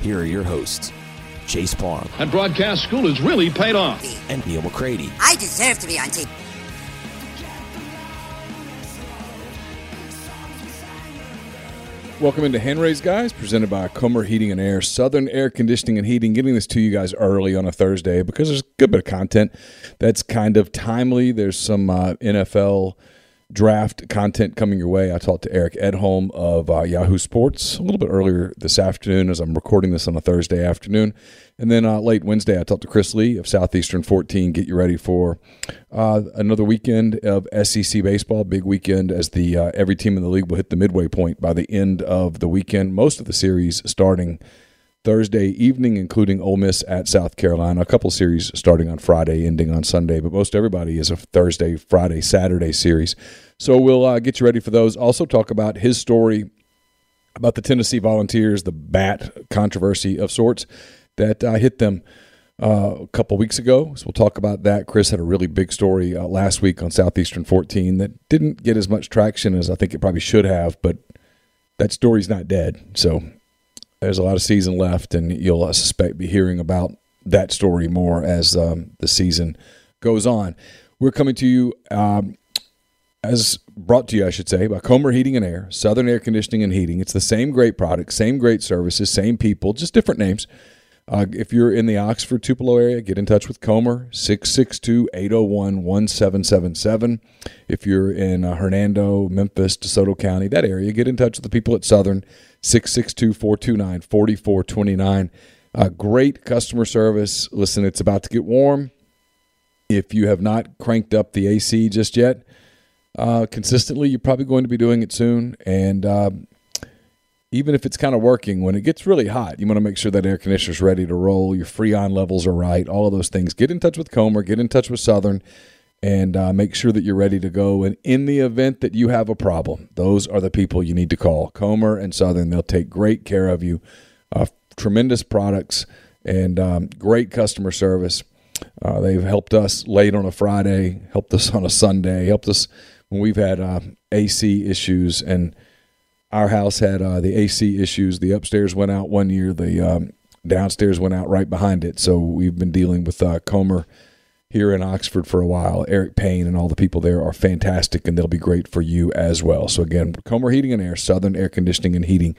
here are your hosts, Chase Parham. And broadcast school has really paid off. and Neil McCready. I deserve to be on TV. Welcome into Hand Raised Guys, presented by Comer Heating and Air, Southern Air Conditioning and Heating. Getting this to you guys early on a Thursday because there's a good bit of content that's kind of timely. There's some uh, NFL draft content coming your way. I talked to Eric Edholm of uh, Yahoo Sports a little bit earlier this afternoon as I'm recording this on a Thursday afternoon. And then uh, late Wednesday, I talked to Chris Lee of Southeastern 14. Get you ready for uh, another weekend of SEC baseball. Big weekend as the uh, every team in the league will hit the midway point by the end of the weekend. Most of the series starting Thursday evening, including Ole Miss at South Carolina. A couple series starting on Friday, ending on Sunday, but most everybody is a Thursday, Friday, Saturday series. So we'll uh, get you ready for those. Also, talk about his story about the Tennessee Volunteers, the bat controversy of sorts that uh, hit them uh, a couple weeks ago. So we'll talk about that. Chris had a really big story uh, last week on Southeastern 14 that didn't get as much traction as I think it probably should have, but that story's not dead. So there's a lot of season left, and you'll I suspect be hearing about that story more as um, the season goes on. We're coming to you um, as brought to you, I should say, by Comer Heating and Air, Southern Air Conditioning and Heating. It's the same great product, same great services, same people, just different names. Uh, if you're in the Oxford Tupelo area, get in touch with Comer, 662 801 1777. If you're in uh, Hernando, Memphis, DeSoto County, that area, get in touch with the people at Southern, 662 429 4429. Uh, great customer service. Listen, it's about to get warm. If you have not cranked up the AC just yet, uh, consistently, you're probably going to be doing it soon. And uh, even if it's kind of working, when it gets really hot, you want to make sure that air conditioner's ready to roll. Your freon levels are right. All of those things. Get in touch with Comer. Get in touch with Southern, and uh, make sure that you're ready to go. And in the event that you have a problem, those are the people you need to call. Comer and Southern. They'll take great care of you. Uh, tremendous products and um, great customer service. Uh, they've helped us late on a Friday, helped us on a Sunday, helped us when we've had uh, AC issues, and our house had uh, the AC issues. The upstairs went out one year, the um, downstairs went out right behind it. So we've been dealing with uh, Comer here in Oxford for a while. Eric Payne and all the people there are fantastic, and they'll be great for you as well. So again, Comer Heating and Air, Southern Air Conditioning and Heating.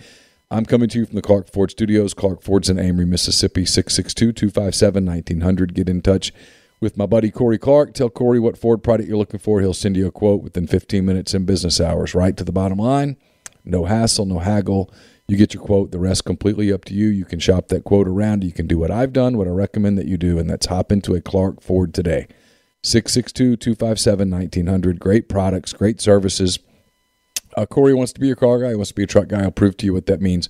I'm coming to you from the Clark Ford Studios. Clark Ford's in Amory, Mississippi, 662 257 1900. Get in touch with my buddy Corey Clark. Tell Corey what Ford product you're looking for. He'll send you a quote within 15 minutes in business hours, right to the bottom line. No hassle, no haggle. You get your quote. The rest completely up to you. You can shop that quote around. You can do what I've done, what I recommend that you do, and that's hop into a Clark Ford today. 662 257 1900. Great products, great services. Uh, Corey wants to be your car guy. He wants to be a truck guy. I'll prove to you what that means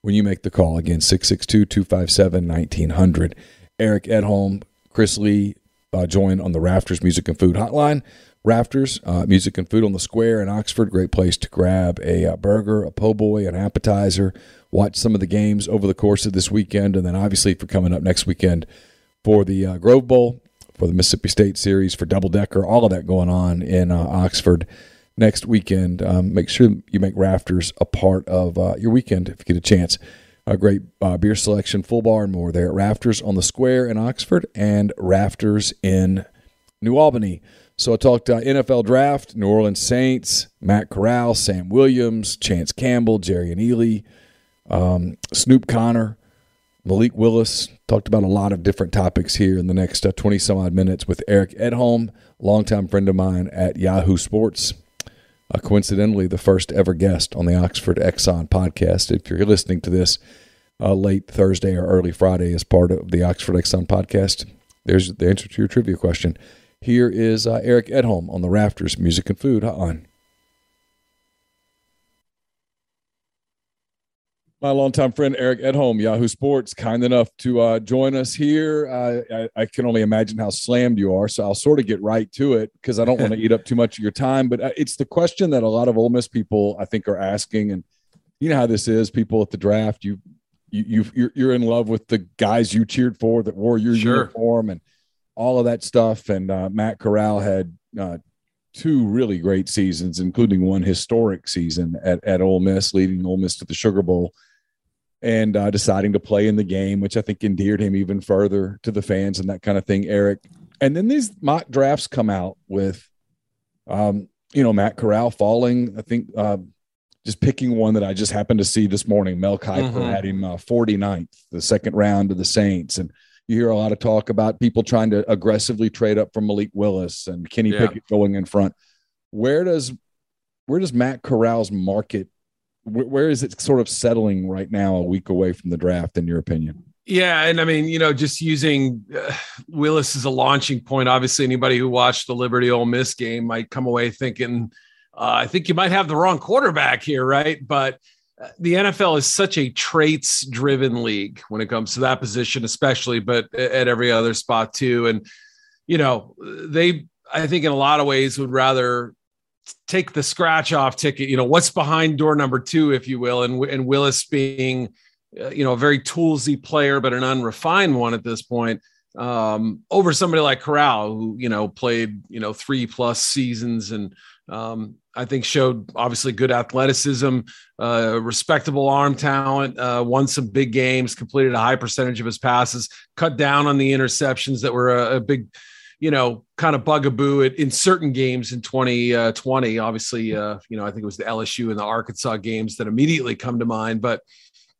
when you make the call. Again, 662 257 1900. Eric Edholm, Chris Lee uh, join on the Rafters Music and Food Hotline. Rafters uh, Music and Food on the Square in Oxford. Great place to grab a, uh burger, a po' boy, an appetizer, watch some of the games over the course of this weekend. And then obviously for coming up next weekend for the uh, Grove Bowl, for the Mississippi State series, for double decker, all of that going on in uh, Oxford next weekend. Um, make sure you make Rafters a part of uh, your weekend if you get a chance. A great uh, beer selection, full bar, and more there at Rafters on the Square in Oxford and Rafters in New Albany. So I talked uh, NFL draft, New Orleans Saints, Matt Corral, Sam Williams, Chance Campbell, Jerrion Ealy, um, Snoop Conner, Malik Willis. Talked about a lot of different topics here in the next 20 uh, some odd minutes with Eric Edholm, longtime friend of mine at Yahoo Sports. Uh, coincidentally, the first ever guest on the Oxford Exxon podcast. If you're listening to this uh, late Thursday or early Friday as part of the Oxford Exxon podcast, there's the answer to your trivia question. Here is uh, Eric Edholm on the Rafters Music and Food Hotline. My longtime friend Eric Edholm, Yahoo Sports, kind enough to uh, join us here. Uh, I, I, can only imagine how slammed you are, so I'll sort of get right to it because I don't want to eat up too much of your time. But uh, it's the question that a lot of Ole Miss people, I think, are asking, and you know how this is. People at the draft, you you you you're in love with the guys you cheered for that wore your sure. uniform, and all of that stuff. And uh, Matt Corral had uh, two really great seasons, including one historic season at, at Ole Miss, leading Ole Miss to the Sugar Bowl and uh, deciding to play in the game, which I think endeared him even further to the fans and that kind of thing, Eric. And then these mock drafts come out with, um, you know, Matt Corral falling. I think uh, just picking one that I just happened to see this morning. Mel Kiper mm-hmm. had him uh, 49th, the second round of the Saints. And you hear a lot of talk about people trying to aggressively trade up from Malik Willis and Kenny yeah. Pickett going in front. Where does where does Matt Corral's market where is it sort of settling right now a week away from the draft in your opinion? Yeah, and I mean, you know, just using uh, Willis as a launching point. Obviously, anybody who watched the Liberty Ole Miss game might come away thinking, uh, "I think you might have the wrong quarterback here," right? But the NFL is such a traits driven league when it comes to that position, especially, but at every other spot too. And, you know, they, I think in a lot of ways would rather take the scratch off ticket, you know, what's behind door number two, if you will. And, and Willis being, uh, you know, a very toolsy player, but an unrefined one at this point um, over somebody like Corral, who, you know, played, you know, three plus seasons and, um, I think showed obviously good athleticism, uh, respectable arm talent, uh, won some big games, completed a high percentage of his passes, cut down on the interceptions that were a, a big, you know, kind of bugaboo in certain games in 2020. Uh, obviously, uh, you know, I think it was the LSU and the Arkansas games that immediately come to mind. But,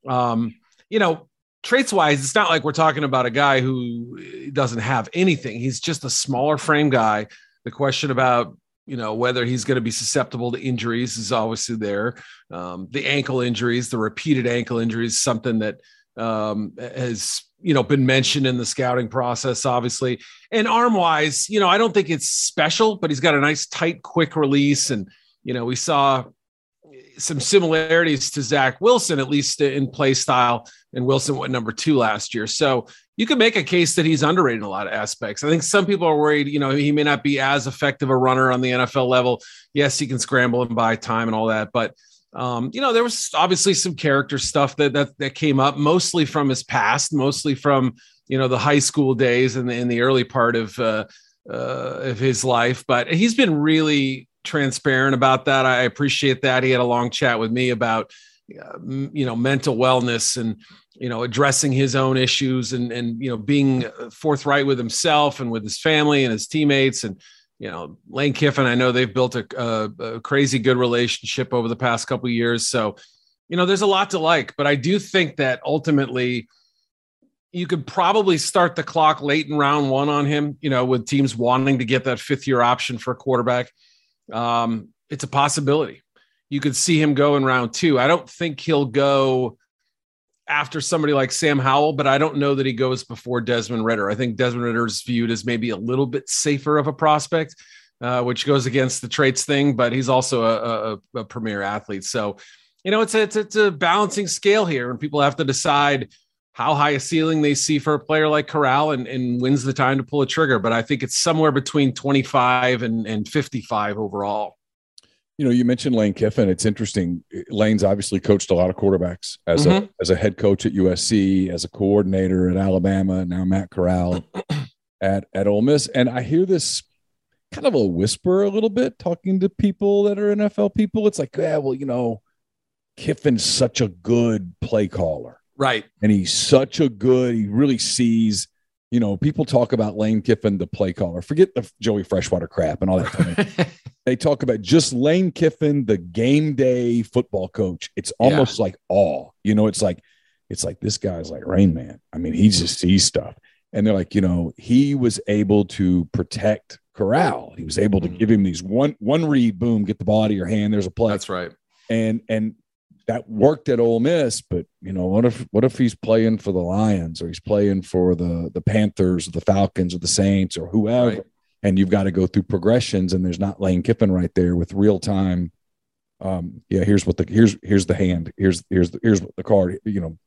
um, you know, traits wise, it's not like we're talking about a guy who doesn't have anything. He's just a smaller frame guy. The question about you know whether he's going to be susceptible to injuries is obviously there um, the ankle injuries the repeated ankle injuries something that um, has you know been mentioned in the scouting process obviously and arm wise you know i don't think it's special but he's got a nice tight quick release and you know we saw some similarities to Zach Wilson, at least in play style. And Wilson went number two last year. So you could make a case that he's underrated in a lot of aspects. I think some people are worried, you know, he may not be as effective a runner on the NFL level. Yes, he can scramble and buy time and all that, but um, you know, there was obviously some character stuff that that that came up, mostly from his past, mostly from you know the high school days and in, in the early part of uh, uh, of his life. But he's been really transparent about that. I appreciate that. He had a long chat with me about, uh, you know, mental wellness and, you know, addressing his own issues and, and, you know, being forthright with himself and with his family and his teammates. And, you know, Lane Kiffin, I know they've built a, a, a crazy good relationship over the past couple years. So, you know, there's a lot to like, but I do think that ultimately, you could probably start the clock late in round one on him, you know, with teams wanting to get that fifth year option for a quarterback um, it's a possibility. You could see him go in round two. I don't think he'll go after somebody like Sam Howell, but I don't know that he goes before Desmond Ridder. I think Desmond Ridder is viewed as maybe a little bit safer of a prospect, uh, which goes against the traits thing, but he's also a, a, a premier athlete. So, you know, it's a, it's, it's a balancing scale here, and people have to decide how high a ceiling they see for a player like Corral and, and wins the time to pull a trigger. But I think it's somewhere between 25 and, and 55 overall. You know, you mentioned Lane Kiffin. It's interesting. Lane's obviously coached a lot of quarterbacks as mm-hmm. a as a head coach at USC, as a coordinator at Alabama, now Matt Corral. at at Ole Miss, and I hear this kind of a whisper a little bit talking to people that are NFL people. It's like, yeah, well, you know, Kiffin's such a good play caller, right? And he's such a good. He really sees. You know, people talk about Lane Kiffin, the play caller. Forget the Joey Freshwater crap and all that. they talk about just Lane Kiffin, the game day football coach. It's almost yeah. like awe. You know, it's like it's like this guy's like Rain Man. I mean, he just sees stuff. And they're like, you know, he was able to protect Corral. He was able to give mm. him these one one read, boom, get the ball out of your hand. There's a play. That's right. And and that worked at Ole Miss, but you know, what if what if he's playing for the Lions or he's playing for the the Panthers or the Falcons or the Saints or whoever, right. and you've got to go through progressions, and there's not Lane Kiffin right there with real time. Um, yeah, here's what the here's here's the hand, here's here's the, here's the card. You know,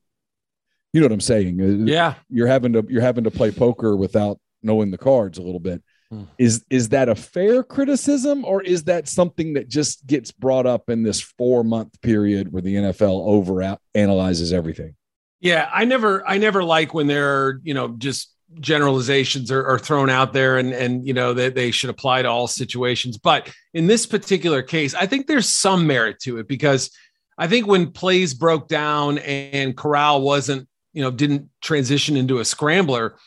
you know what I'm saying? Uh, yeah, you're having to you're having to play poker without knowing the cards a little bit. Hmm. Is is that a fair criticism, or is that something that just gets brought up in this four month period where the NFL over analyzes everything? Yeah, I never I never like when there are you know just generalizations are, are, thrown out there and and you know that they, they should apply to all situations but in this particular case i think there's some merit to it because i think when plays broke down and corral wasn't you know didn't transition into a scrambler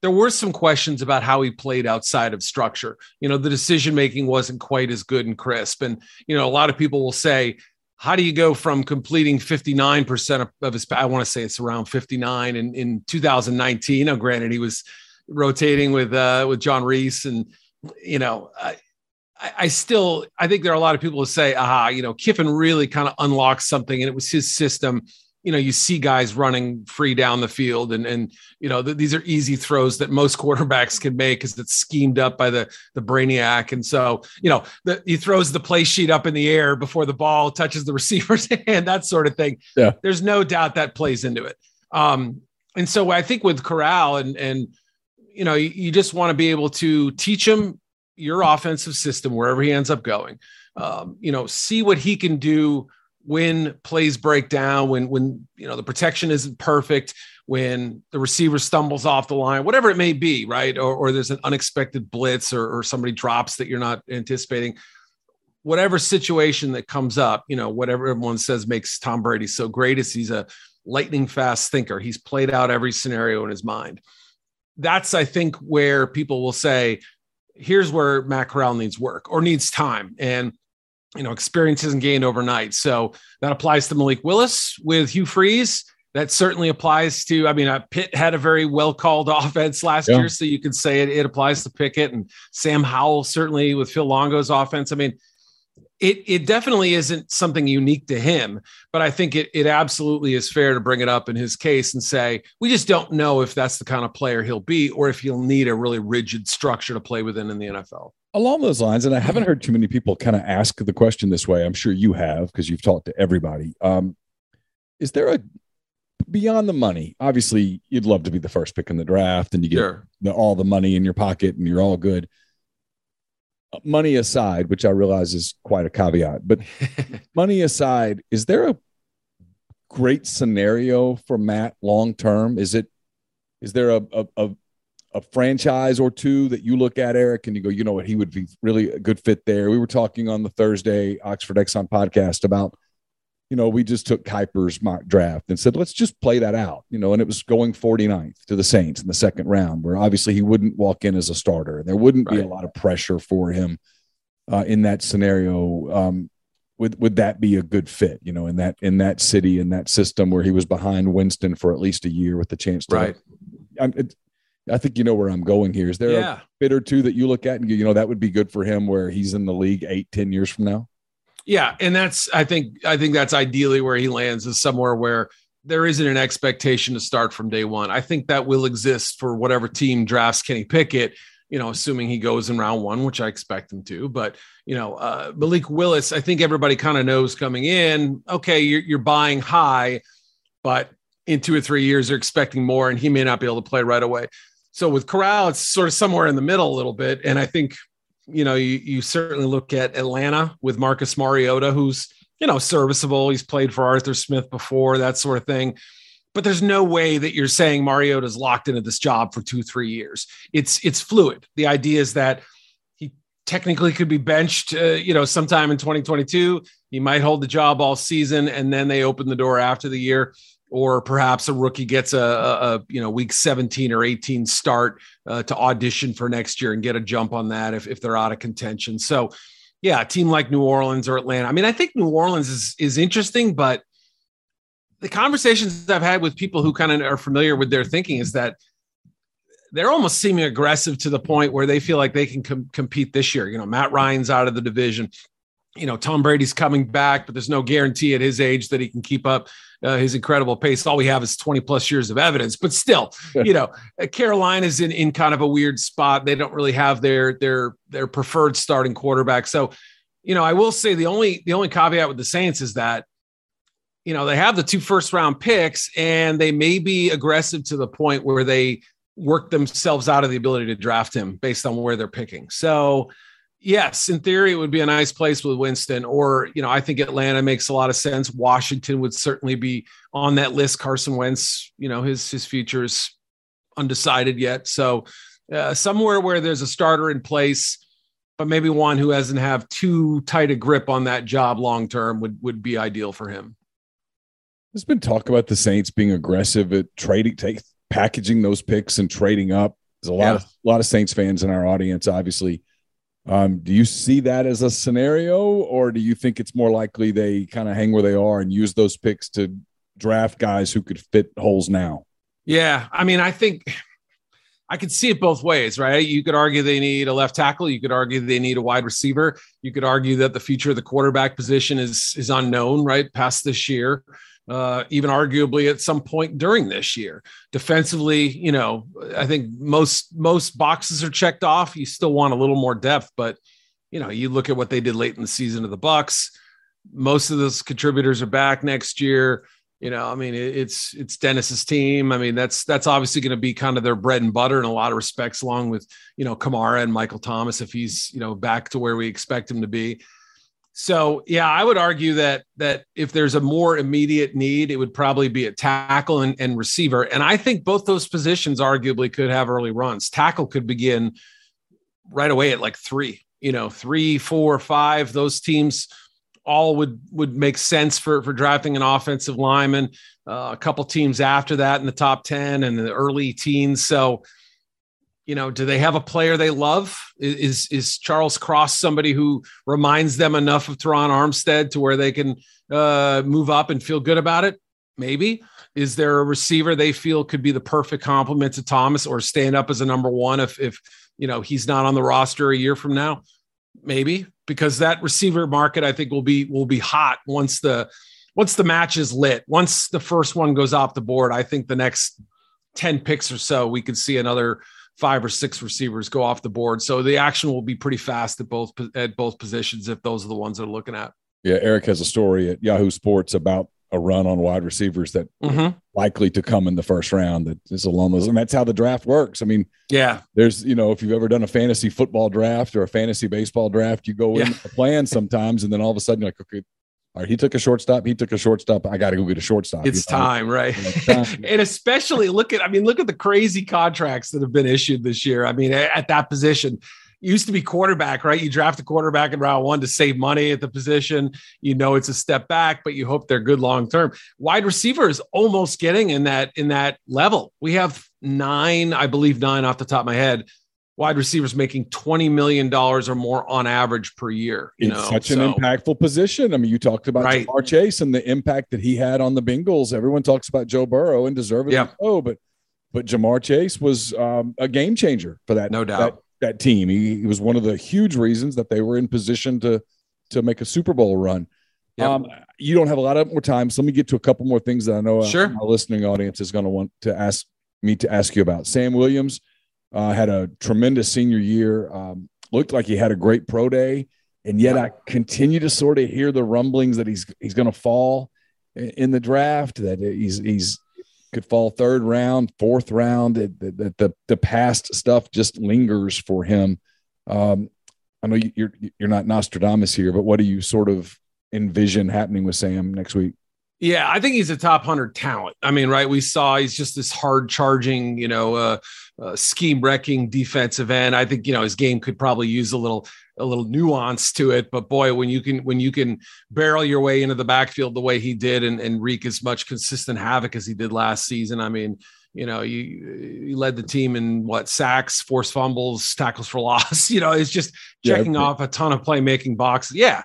there were some questions about how he played outside of structure. You know, the decision making wasn't quite as good and crisp. And, you know, a lot of people will say, how do you go from completing 59% of, of his, I want to say it's around 59 in, in 2019. Now, granted, he was rotating with, uh, with John Rhys and, you know, I, I still, I think there are a lot of people who say, aha, you know, Kiffin really kind of unlocked something and it was his system you know you see guys running free down the field and and you know th- these are easy throws that most quarterbacks can make because it's schemed up by the the brainiac. And so you know the, he throws the play sheet up in the air before the ball touches the receiver's hand that sort of thing. Yeah. There's no doubt that plays into it. Um and so i think with corral and and you know you, you just want to be able to teach him your offensive system wherever he ends up going. Um, you know see what he can do when plays break down, when when you know the protection isn't perfect, when the receiver stumbles off the line, whatever it may be, right? Or, or there's an unexpected blitz or, or somebody drops that you're not anticipating. Whatever situation that comes up, you know, whatever everyone says makes Tom Brady so great is he's a lightning fast thinker. He's played out every scenario in his mind. That's, I think, where people will say, here's where Matt Corral needs work or needs time. And you know, experience isn't gained overnight. So that applies to Malik Willis with Hugh Freeze. That certainly applies to, I mean, uh, Pitt had a very well called offense last yeah. year. So you could say it, it applies to Pickett and Sam Howell, certainly with Phil Longo's offense. I mean, it, it definitely isn't something unique to him, but I think it, it absolutely is fair to bring it up in his case and say, we just don't know if that's the kind of player he'll be or if he'll need a really rigid structure to play within in the NFL along those lines, and I haven't heard too many people kind of ask the question this way. I'm sure you have because you've talked to everybody. Um, is there a beyond the money? Obviously, you'd love to be the first pick in the draft, and you get sure. the, all the money in your pocket, and you're all good. Money aside, which I realize is quite a caveat, but money aside, is there a great scenario for Matt long term? Is it is there a, a, a a franchise or two that you look at, Eric, and you go, you know what, he would be really a good fit there. We were talking on the Thursday Oxford Exxon podcast about, you know, we just took Kiper's mock draft and said, let's just play that out, you know, and it was going 49th to the Saints in the second round, where obviously he wouldn't walk in as a starter. There wouldn't right. be a lot of pressure for him uh, in that scenario. Um, would would that be a good fit? You know, in that in that city in that system where he was behind Winston for at least a year with the chance to. Right. It, I think you know where I'm going here. Is there yeah. a bit or two that you look at and you know that would be good for him where he's in the league eight, ten years from now? Yeah, and that's I think I think that's ideally where he lands is somewhere where there isn't an expectation to start from day one. I think that will exist for whatever team drafts Kenny Pickett. You know, assuming he goes in round one, which I expect him to. But you know, uh, Malik Willis, I think everybody kind of knows coming in. Okay, you're, you're buying high, but in two or three years, they're expecting more, and he may not be able to play right away. So with Corral, it's sort of somewhere in the middle a little bit. And I think, you know, you, you certainly look at Atlanta with Marcus Mariota, who's, you know, serviceable. He's played for Arthur Smith before, that sort of thing. but there's no way that you're saying Mariota's locked into this job for two, three years. It's it's fluid. The idea is that he technically could be benched, uh, you know, sometime in 2022. He might hold the job all season, and then they open the door after the year. Or perhaps a rookie gets a, a, a you know week 17 or 18 start uh, to audition for next year and get a jump on that if, if they're out of contention. So, yeah, a team like New Orleans or Atlanta. I mean, I think New Orleans is is interesting, but the conversations I've had with people who kind of are familiar with their thinking is that they're almost seeming aggressive to the point where they feel like they can com- compete this year. You know, Matt Ryan's out of the division. You know, Tom Brady's coming back, but there's no guarantee at his age that he can keep up uh, his incredible pace. All we have is 20 plus years of evidence, but still, you know, Carolina's in in kind of a weird spot. They don't really have their their their preferred starting quarterback. So, you know, I will say the only the only caveat with the Saints is that you know, they have the two first round picks and they may be aggressive to the point where they work themselves out of the ability to draft him based on where they're picking. So, yes, in theory, it would be a nice place with Winston. Or, you know, I think Atlanta makes a lot of sense. Washington would certainly be on that list. Carson Wentz, you know, his his future is undecided yet. So, uh, somewhere where there's a starter in place, but maybe one who doesn't have too tight a grip on that job long term would would be ideal for him. There's been talk about the Saints being aggressive at trading, take, packaging those picks and trading up. There's a lot yeah. of a lot of Saints fans in our audience, obviously. Um, do you see that as a scenario, or do you think it's more likely they kind of hang where they are and use those picks to draft guys who could fit holes now? Yeah, I mean, I think I could see it both ways, right? You could argue they need a left tackle. You could argue they need a wide receiver. You could argue that the future of the quarterback position is is unknown, right? Past this year uh, even arguably at some point during this year. Defensively, you know, I think most most boxes are checked off. You still want a little more depth, but you know, you look at what they did late in the season of the Bucs. Most of those contributors are back next year. You know, I mean, it's it's Dennis's team. I mean, that's that's obviously going to be kind of their bread and butter in a lot of respects, along with you know Kamara and Michael Thomas if he's you know back to where we expect him to be. So yeah, I would argue that that if there's a more immediate need, it would probably be a tackle and, and receiver. And I think both those positions arguably could have early runs. Tackle could begin right away at like three, you know, three, four, five. Those teams all would would make sense for for drafting an offensive lineman. Uh, a couple teams after that in the top ten and the early teens. So you know, do they have a player they love? Is is Charles Cross somebody who reminds them enough of Terron Armstead to where they can uh, move up and feel good about it? Maybe. Is there a receiver they feel could be the perfect complement to Thomas or stand up as a number one if if you know he's not on the roster a year from now? Maybe because that receiver market I think will be will be hot once the once the match is lit. Once the first one goes off the board, I think the next 10 picks or so we could see another five or six receivers go off the board. So the action will be pretty fast at both at both positions if those are the ones they're looking at. Yeah, Eric has a story at Yahoo Sports about a run on wide receivers that mm-hmm. likely to come in the first round that is along those and that's how the draft works. I mean, yeah. There's, you know, if you've ever done a fantasy football draft or a fantasy baseball draft, you go in a plan sometimes and then all of a sudden you're like, okay, all right, he took a shortstop. He took a shortstop. I got to go get a shortstop. It's time, right? and especially look at, I mean, look at the crazy contracts that have been issued this year. I mean, at that position, used to be quarterback, right? You draft a quarterback in round one to save money at the position. You know it's a step back, but you hope they're good long term. Wide receiver is almost getting in that in that level. We have nine, I believe, nine off the top of my head wide receivers making $20 million or more on average per year. You it's know, such so, an impactful position. I mean, you talked about right. Ja'Marr Chase and the impact that he had on the Bengals. Everyone talks about Joe Burrow and deservedly yeah. so, but but Ja'Marr Chase was um, a game changer for that. No doubt. That, that team. He, he, was one of the huge reasons that they were in position to to make a Super Bowl run. Yep. Um, you don't have a lot of more time, so let me get to a couple more things that I know sure. our listening audience is going to want to ask me to ask you about. Sam Williams uh, had a tremendous senior year. Um, looked like he had a great pro day, and yet I continue to sort of hear the rumblings that he's he's going to fall in the draft. That he's he's could fall third round, fourth round. That the, the the past stuff just lingers for him. Um, I know you're you're not Nostradamus here, but what do you sort of envision happening with Sam next week? Yeah, I think he's a top hundred talent. I mean, right? We saw he's just this hard charging, you know, uh, uh, scheme wrecking defensive end. I think you know his game could probably use a little a little nuance to it. But boy, when you can when you can barrel your way into the backfield the way he did and, and wreak as much consistent havoc as he did last season, I mean, you know, you, you led the team in what sacks, forced fumbles, tackles for loss. You know, it's just checking yeah. off a ton of playmaking boxes. Yeah,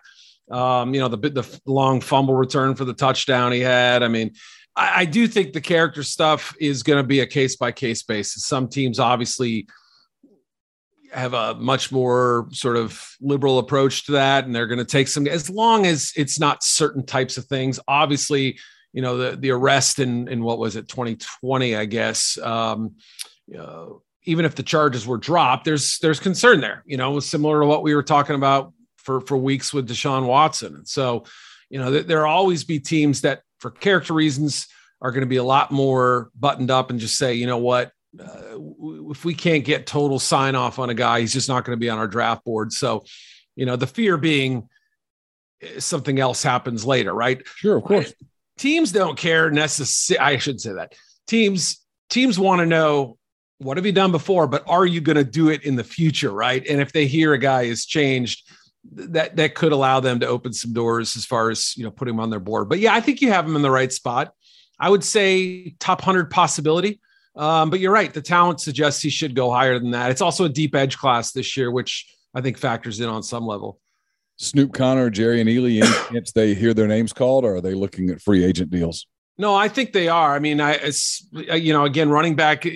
um, you know, the the long fumble return for the touchdown he had. I mean, I, I do think the character stuff is going to be a case by case basis. Some teams obviously have a much more sort of liberal approach to that, and they're going to take some as long as it's not certain types of things. Obviously, you know, the the arrest in in what was it, 2020, I guess. Um, even if the charges were dropped, there's there's concern there. You know, similar to what we were talking about for for weeks with Deshaun Watson. And so, you know, there, always be teams that, for character reasons, are going to be a lot more buttoned up and just say, you know what, uh, if we can't get total sign off on a guy, he's just not going to be on our draft board. So, you know, the fear being eh, something else happens later, right? Sure, of course. Teams don't care necessarily. I shouldn't say that teams teams want to know what have you done before, but are you going to do it in the future, right? And if they hear a guy has changed that that could allow them to open some doors as far as you know putting them on their board. But yeah, I think you have them in the right spot. I would say top hundred possibility. Um, but you're right. The talent suggests he should go higher than that. It's also a deep edge class this year, which I think factors in on some level. Snoop Conner, Jerrion Ealy, any chance they hear their names called, or are they looking at free agent deals? No, I think they are. I mean, I, it's you know, again, running back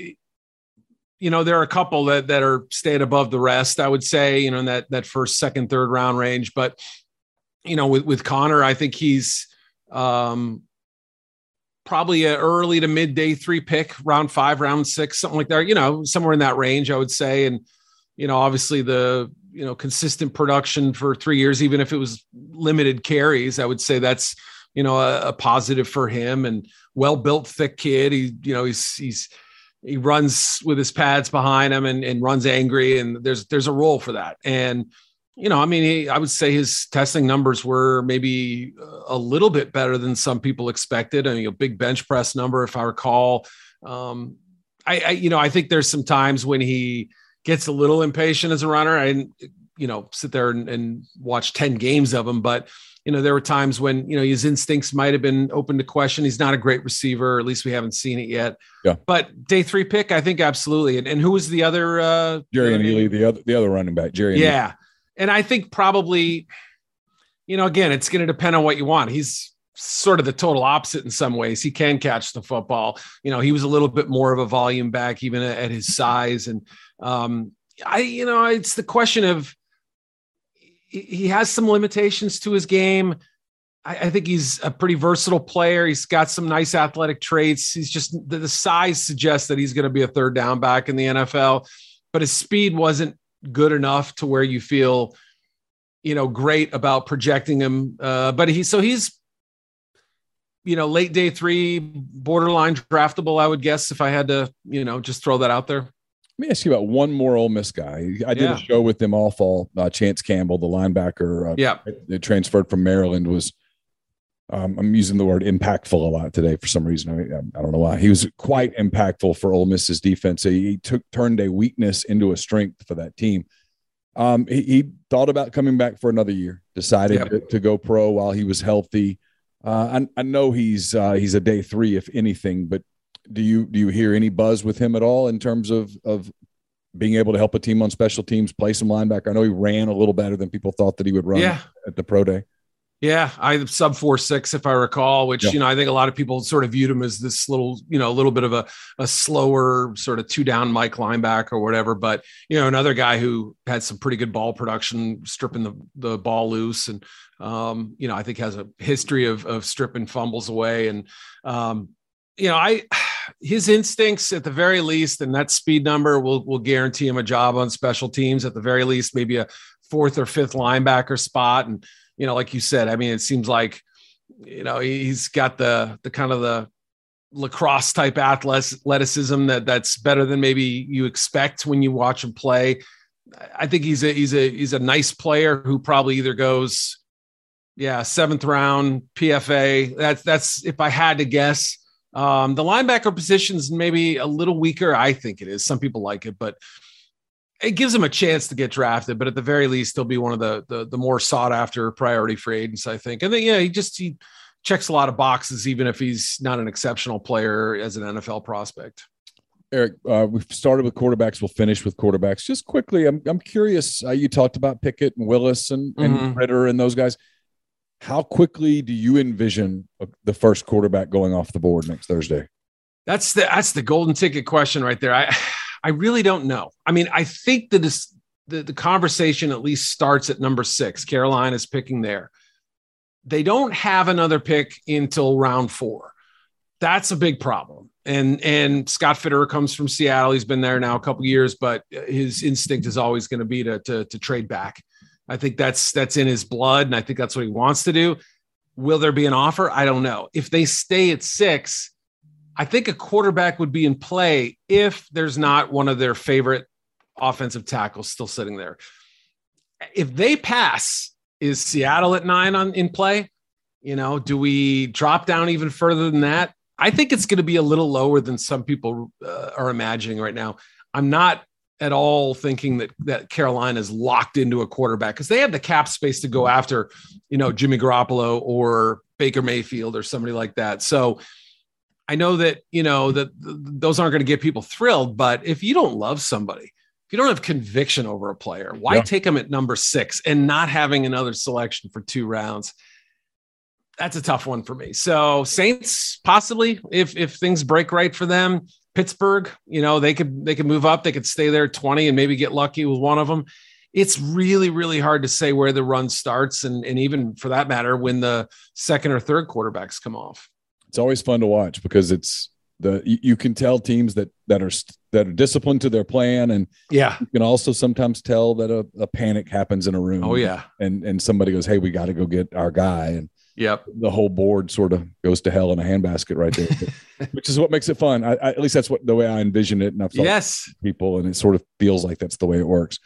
you know, there are a couple that that are staying above the rest. I would say, you know, in that that first, second, third round range. But you know, with with Conner, I think he's um, probably an early to mid day three pick, round five, round six, something like that. You know, somewhere in that range, I would say. And you know, obviously the you know consistent production for three years, even if it was limited carries, I would say that's you know a, a positive for him and well built, thick kid. He you know he's he's he runs with his pads behind him and, and runs angry and there's there's a role for that. And you know i mean he, i would say his testing numbers were maybe a little bit better than some people expected. I mean a big bench press number if i recall. Um, I, I you know i think there's some times when he gets a little impatient as a runner. Didn't you know sit there and, and watch 10 games of him but you know, there were times when, you know, his instincts might have been open to question. He's not a great receiver, at least we haven't seen it yet. Yeah. But day three pick, I think absolutely. And, and who was the other uh Jerrion Ealy, the other the other running back, Jerry. Yeah. And I think probably, you know, again, it's going to depend on what you want. He's sort of the total opposite in some ways. He can catch the football. You know, he was a little bit more of a volume back, even at his size. And um, I, you know, it's the question of he has some limitations to his game. I, think he's a pretty versatile player. He's got some nice athletic traits. He's just the, the size suggests that he's going to be a third down back in the NFL, but his speed wasn't good enough to where you feel, you know, great about projecting him. Uh, but he so he's you know, late day three, borderline draftable, I would guess, if I had to, you know, just throw that out there. Let me ask you about one more Ole Miss guy. I did yeah. a show with them all fall. Uh, Chance Campbell, the linebacker, uh, yeah, that transferred from Maryland, was. Um, I'm using the word impactful a lot today for some reason. I, mean, I don't know why. He was quite impactful for Ole Miss's defense. He took turned a weakness into a strength for that team. Um, he, he, thought about coming back for another year. Decided yep. to, to, go pro while he was healthy. Uh, I, I, know he's uh, he's a day three, if anything, but do you do you hear any buzz with him at all in terms of of being able to help a team on special teams, play some linebacker? I know he ran a little better than people thought that he would run yeah. at the pro day. Yeah, I sub four six if I recall, which yeah. you know I think a lot of people sort of viewed him as this little you know a little bit of a a slower sort of two down Mike linebacker or whatever. But you know another guy who had some pretty good ball production, stripping the the ball loose, and um, you know I think has a history of of stripping fumbles away, and um, you know I his instincts at the very least, and that speed number will will guarantee him a job on special teams at the very least, maybe a fourth or fifth linebacker spot. And you know, like you said, I mean, it seems like you know he's got the the kind of the lacrosse type athleticism that that's better than maybe you expect when you watch him play. I think he's a he's a he's a nice player who probably either goes Yeah, seventh round PFA. That's that's if I had to guess. Um, the linebacker position is maybe a little weaker. I think it is. Some people like it, but it gives him a chance to get drafted. But at the very least, he'll be one of the the, the more sought after priority free agents, I think. And then yeah, he just he checks a lot of boxes, even if he's not an exceptional player as an NFL prospect. Eric, uh, we've started with quarterbacks. We'll finish with quarterbacks. Just quickly, I'm I'm curious. Uh, you talked about Pickett and Willis and, and mm-hmm. Ridder and those guys. How quickly do you envision the first quarterback going off the board next Thursday? That's the that's the golden ticket question right there. I I really don't know. I mean, I think that this, the the conversation at least starts at number six. Carolina's picking there. They don't have another pick until round four. That's a big problem. And and Scott Fitterer comes from Seattle. He's been there now a couple years, but his instinct is always going to be to, to to trade back. I think that's that's in his blood, and I think that's what he wants to do. Will there be an offer? I don't know. If they stay at six, I think a quarterback would be in play if there's not one of their favorite offensive tackles still sitting there. If they pass, is Seattle at nine on in play? You know, do we drop down even further than that? I think it's going to be a little lower than some people uh, are imagining right now. I'm not at all thinking that that Carolina is locked into a quarterback because they have the cap space to go after, you know, Jimmy Garoppolo or Baker Mayfield or somebody like that. So I know that you know that those aren't going to get people thrilled, but if you don't love somebody, if you don't have conviction over a player, why yeah. take them at number six and not having another selection for two rounds? That's a tough one for me. So Saints possibly, if if things break right for them, Pittsburgh, you know, they could they could move up, they could stay there 20 and maybe get lucky with one of them. It's really, really hard to say where the run starts, and, and even for that matter, when the second or third quarterbacks come off. It's always fun to watch because it's the you, can tell teams that that are that are disciplined to their plan, and yeah, you can also sometimes tell that a, a panic happens in a room. Oh yeah, and and somebody goes, "Hey, we got to go get our guy," and Yep. The whole board sort of goes to hell in a handbasket right there, which is what makes it fun. I, I, at least that's what the way I envision it. And I've yes people, and it sort of feels like that's the way it works.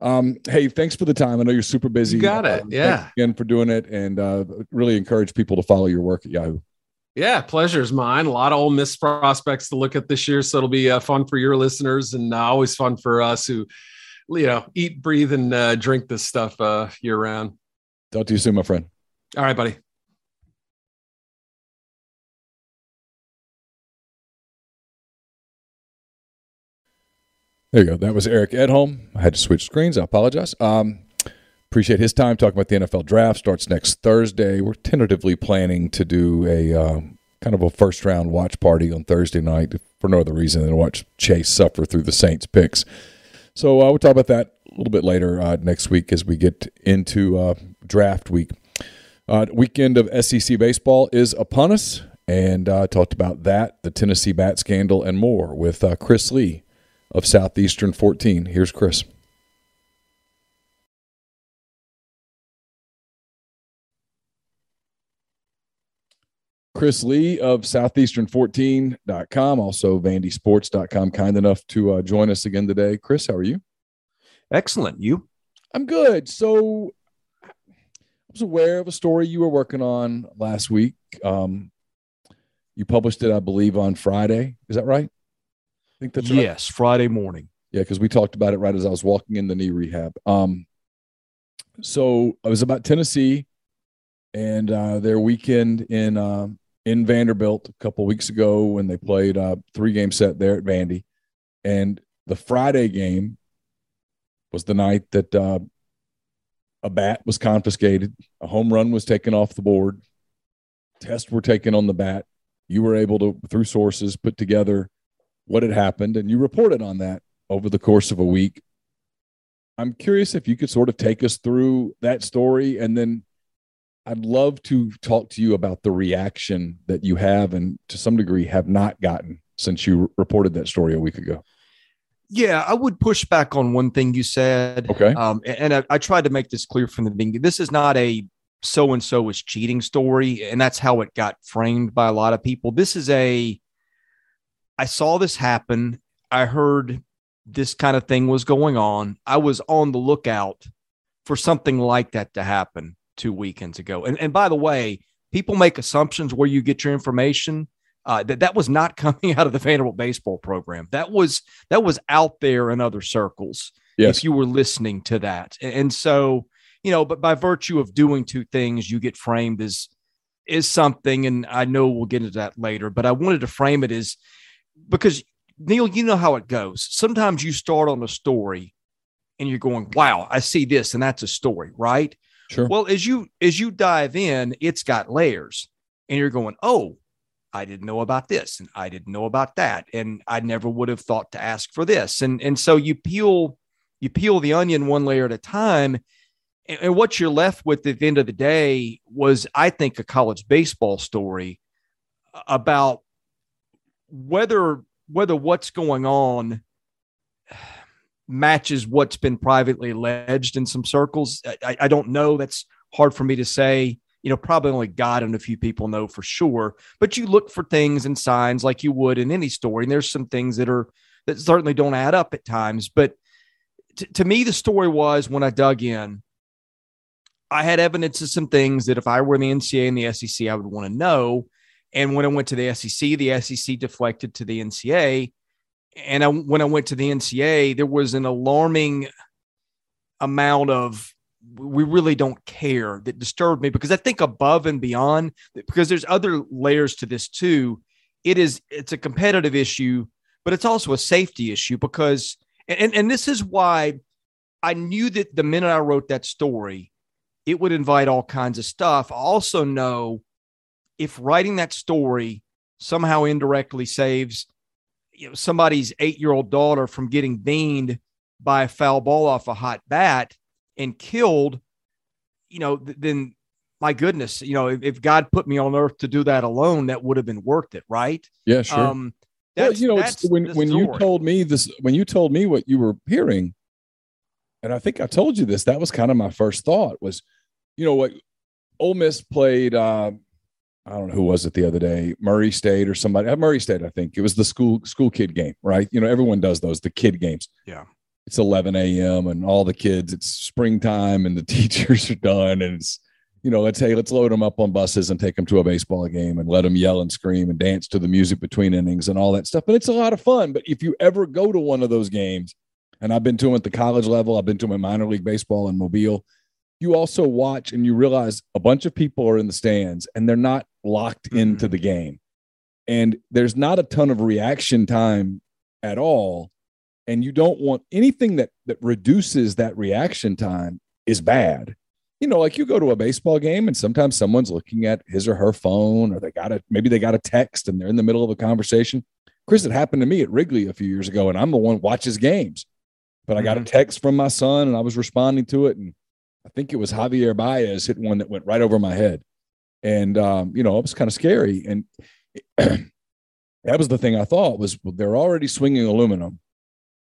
Um, hey, thanks for the time. I know you're super busy. You got it. Um, yeah. again for doing it, and uh, really encourage people to follow your work at Yahoo. Yeah, pleasure's mine. A lot of Ole Miss prospects to look at this year, so it'll be uh, fun for your listeners, and uh, always fun for us who, you know, eat, breathe, and uh, drink this stuff uh, year round. Talk to you soon, my friend. All right, buddy. There you go. That was Eric Edholm. I had to switch screens. I apologize. Um, appreciate his time talking about the NFL draft. Starts next Thursday. We're tentatively planning to do a uh, kind of a first round watch party on Thursday night for no other reason than to watch Chase suffer through the Saints picks. So uh, we'll talk about that a little bit later uh, next week as we get into uh, draft week. Uh, weekend of SEC baseball is upon us, and I uh, talked about that, the Tennessee bat scandal, and more with Chris Lee of Southeastern 14. Here's Chris. Chris Lee of Southeastern14.com, also VandySports.com, kind enough to uh, join us again today. Chris, how are you? Excellent. You? I'm good. So was aware of a story you were working on last week. Um, you published it, I believe, on Friday. Is that right? I think that's yes, right. Friday morning. Yeah, because we talked about it right as I was walking in the knee rehab. Um, so I was about Tennessee and uh, their weekend in uh, in Vanderbilt a couple weeks ago when they played a three game set there at Vandy, and the Friday game was the night that uh, a bat was confiscated, a home run was taken off the board, tests were taken on the bat. You were able to, through sources, put together what had happened, and you reported on that over the course of a week. I'm curious if you could sort of take us through that story, and then I'd love to talk to you about the reaction that you have, and to some degree have not gotten since you reported that story a week ago. Yeah, I would push back on one thing you said. Okay. Um, and I, I tried to make this clear from the beginning. This is not a so and so is cheating story, and that's how it got framed by a lot of people. This is a I saw this happen. I heard this kind of thing was going on. I was on the lookout for something like that to happen. two weekends ago. And and by the way, people make assumptions where you get your information. Uh, that that was not coming out of the Vanderbilt baseball program. That was that was out there in other circles. Yes. If you were listening to that, and so you know, but by virtue of doing two things, you get framed as is something, and I know we'll get into that later. But I wanted to frame it as because Neil, you know how it goes. Sometimes you start on a story, and you're going, "Wow, I see this," and that's a story, right? Sure. Well, as you as you dive in, it's got layers, and you're going, "Oh, I didn't know about this, and I didn't know about that, and I never would have thought to ask for this." And and so you peel you peel the onion one layer at a time, and, and what you're left with at the end of the day was, I think, a college baseball story about whether whether what's going on matches what's been privately alleged in some circles. I, I don't know. That's hard for me to say. You know, probably only God and a few people know for sure. But you look for things and signs like you would in any story. And there's some things that are that certainly don't add up at times. But t- to me, the story was when I dug in, I had evidence of some things that if I were in the NCAA and the SEC, I would want to know. And when I went to the SEC, the SEC deflected to the NCAA and I, when I went to the NCA, there was an alarming amount of we really don't care that disturbed me because I think above and beyond because there's other layers to this too. It is it's a competitive issue, but it's also a safety issue because and and this is why I knew that the minute I wrote that story, it would invite all kinds of stuff. I also know if writing that story somehow indirectly saves you know somebody's eight year old daughter from getting beaned by a foul ball off a hot bat and killed, you know, th- then my goodness, you know, if, if, God put me on earth to do that alone, that would have been worth it, right? Yeah, sure. Um, well, you know, it's when when you told me this, when you told me what you were hearing, and I think I told you this, that was kind of my first thought was, you know, what Ole Miss played. Uh, I don't know who was it the other day, Murray State or somebody. Uh, Murray State, I think it was the school school kid game, right? You know, everyone does those, the kid games. Yeah. It's 11 a.m. and all the kids. It's springtime and the teachers are done, and it's you know, let's hey, let's load them up on buses and take them to a baseball game and let them yell and scream and dance to the music between innings and all that stuff. But it's a lot of fun. But if you ever go to one of those games, and I've been to them at the college level, I've been to them in minor league baseball in Mobile you also watch and you realize a bunch of people are in the stands and they're not locked mm-hmm. into the game. And there's not a ton of reaction time at all. And you don't want anything that that reduces that reaction time is bad. You know, like you go to a baseball game and sometimes someone's looking at his or her phone, or they got a maybe they got a text and they're in the middle of a conversation. Chris, it happened to me at Wrigley a few years ago, and I'm the one watches games. But I got a mm-hmm. text from my son and I was responding to it. And I think it was Javier Baez hit one that went right over my head. And, um, you know, it was kind of scary. And that was the thing I thought was well, they're already swinging aluminum.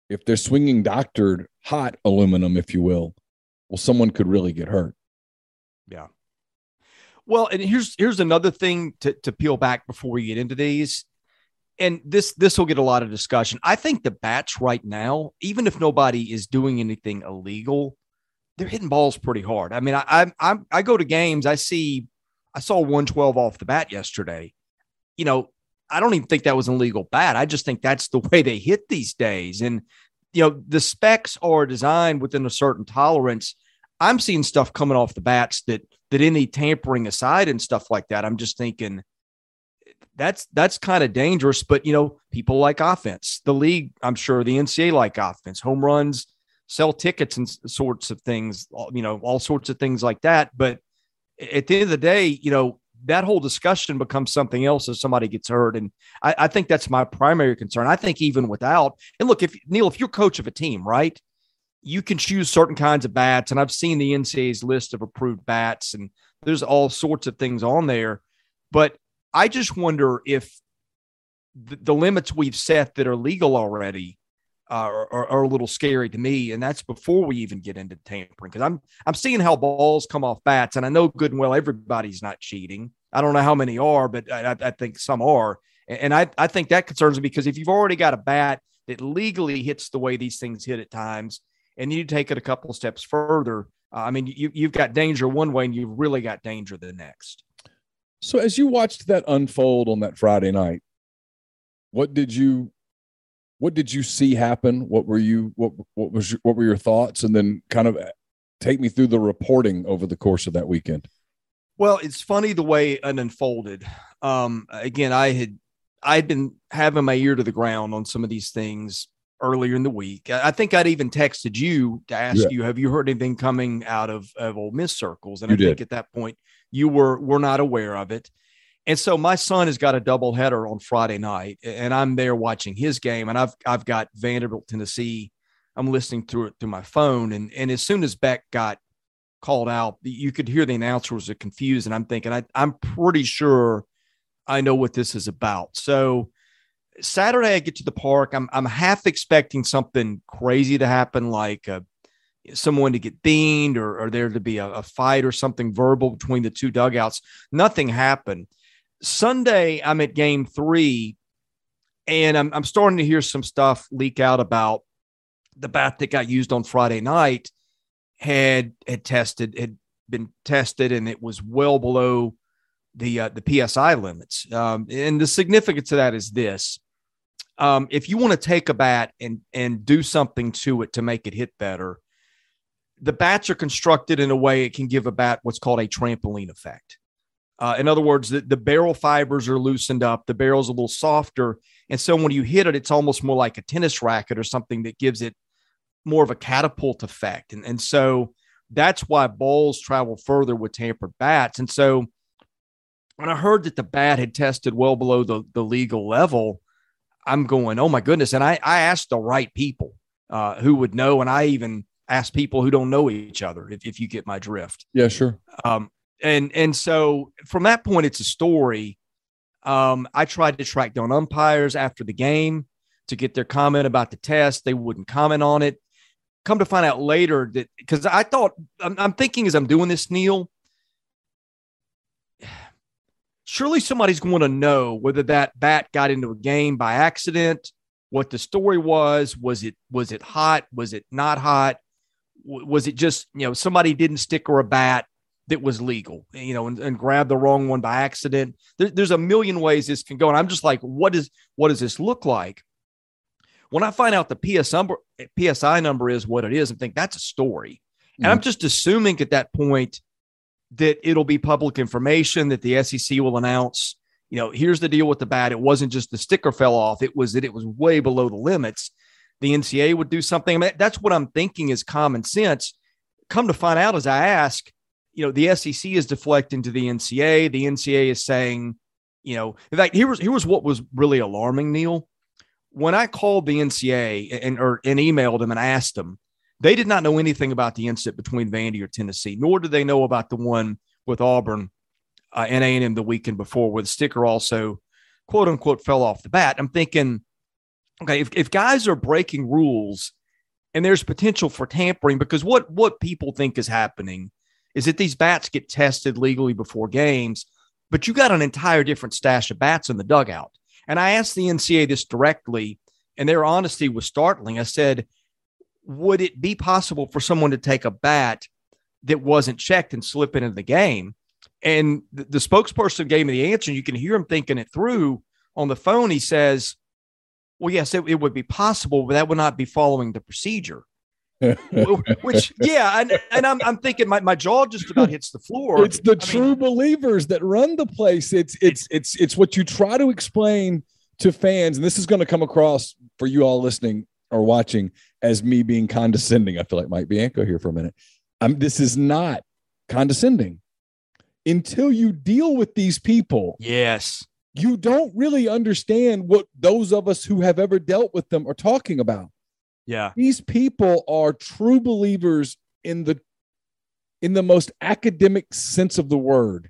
If they're swinging doctored hot aluminum, if you will, well, someone could really get hurt. Yeah. Well, and here's here's another thing to, to peel back before we get into these. And this this will get a lot of discussion. I think the bats right now, even if nobody is doing anything illegal, they're hitting balls pretty hard. I mean, I I I go to games. I see, I saw 112 off the bat yesterday. You know, I don't even think that was an illegal bat. I just think that's the way they hit these days. And you know, the specs are designed within a certain tolerance. I'm seeing stuff coming off the bats that that any tampering aside and stuff like that. I'm just thinking that's that's kind of dangerous. But you know, people like offense. The league, I'm sure, the NCAA like offense, home runs sell tickets and sorts of things, you know, all sorts of things like that. But at the end of the day, you know, that whole discussion becomes something else if somebody gets hurt. And I, I, think that's my primary concern. I think even without, and look, if Neil, if you're coach of a team, right, you can choose certain kinds of bats. And I've seen the NCAA's list of approved bats, and there's all sorts of things on there. But I just wonder if the, the limits we've set that are legal already uh, are, are, a little scary to me, and that's before we even get into tampering. Because I'm I'm seeing how balls come off bats, and I know good and well everybody's not cheating. I don't know how many are, but I, I think some are, and I I think that concerns me because if you've already got a bat that legally hits the way these things hit at times, and you take it a couple steps further, Uh, I mean, you, you've got danger one way and you've really got danger the next. So as you watched that unfold on that Friday night, what did you what did you see happen? What were you what what was your, what were your thoughts? And then kind of take me through the reporting over the course of that weekend. Well, it's funny the way it unfolded. Um, again, I had I'd been having my ear to the ground on some of these things earlier in the week. I think I'd even texted you to ask yeah. you, have you heard anything coming out of, of Ole Miss circles? And you I did. think at that point you were were not aware of it. And so my son has got a double header on Friday night, and I'm there watching his game. And I've I've got Vanderbilt, Tennessee. I'm listening through it through my phone. And and as soon as Beck got called out, you could hear the announcers are confused. And I'm thinking, I, I'm pretty sure I know what this is about. So Saturday, I get to the park. I'm I'm half expecting something crazy to happen, like uh, someone to get beaned or, or there to be a, a, fight or something verbal between the two dugouts. Nothing happened. Sunday, I'm at game three, and I'm I'm starting to hear some stuff leak out about the bat that got used on Friday night had had tested had been tested and it was well below the uh, the psi limits. Um, and the significance of that is this: um, if you want to take a bat and and do something to it to make it hit better, the bats are constructed in a way it can give a bat what's called a trampoline effect. Uh, in other words, the, the barrel fibers are loosened up, the barrel's a little softer, and so when you hit it, it's almost more like a tennis racket or something that gives it more of a catapult effect. And and so that's why balls travel further with tampered bats. And so when I heard that the bat had tested well below the, the legal level, I'm going, oh my goodness. And I, I asked the right people uh, who would know. And I even asked people who don't know each other, if, if you get my drift. Yeah, sure. Um, and, and so from that point, it's a story. Um, I tried to track down umpires after the game to get their comment about the test. They wouldn't comment on it. Come to find out later that because I thought I'm, I'm thinking as I'm doing this, Neil, surely somebody's going to know whether that bat got into a game by accident, what the story was. Was it was it hot? Was it not hot? Was it just you know somebody didn't stick or a bat that was legal, you know, and, and grab the wrong one by accident? There, there's a million ways this can go, and I'm just like, what is what does this look like? When I find out the PS number, PSI number is what it is, I think that's a story. And mm-hmm. I'm just assuming at that point that it'll be public information that the SEC will announce. You know, here's the deal with the bat. It wasn't just the sticker fell off, it was that it was way below the limits. The NCA would do something. I mean, that's what I'm thinking is common sense. Come to find out, as I ask, you know, the SEC is deflecting to the NCA. The NCA is saying, you know, in fact, here was here was what was really alarming, Neil. When I called the NCA and or and emailed them and asked them, they did not know anything about the incident between Vandy or Tennessee, nor did they know about the one with Auburn uh, and A&M the weekend before, where the sticker also quote unquote fell off the bat. I'm thinking, okay, if, if guys are breaking rules and there's potential for tampering, because what what people think is happening is that these bats get tested legally before games, but you got an entire different stash of bats in the dugout. And I asked the NCA this directly, and their honesty was startling. I said, would it be possible for someone to take a bat that wasn't checked and slip it into the game? And the, the spokesperson gave me the answer. And you can hear him thinking it through on the phone. He says, Well, yes, it, it would be possible, but that would not be following the procedure. Which, yeah, and, and I'm, I'm thinking my, my jaw just about hits the floor. It's the I true mean, believers that run the place. It's it's it's it's what you try to explain to fans, and this is going to come across for you all listening or watching as me being condescending. I feel like Mike Bianco here for a minute. I'm, this is not condescending until you deal with these people. Yes. You don't really understand what those of us who have ever dealt with them are talking about. Yeah. These people are true believers in the in the most academic sense of the word.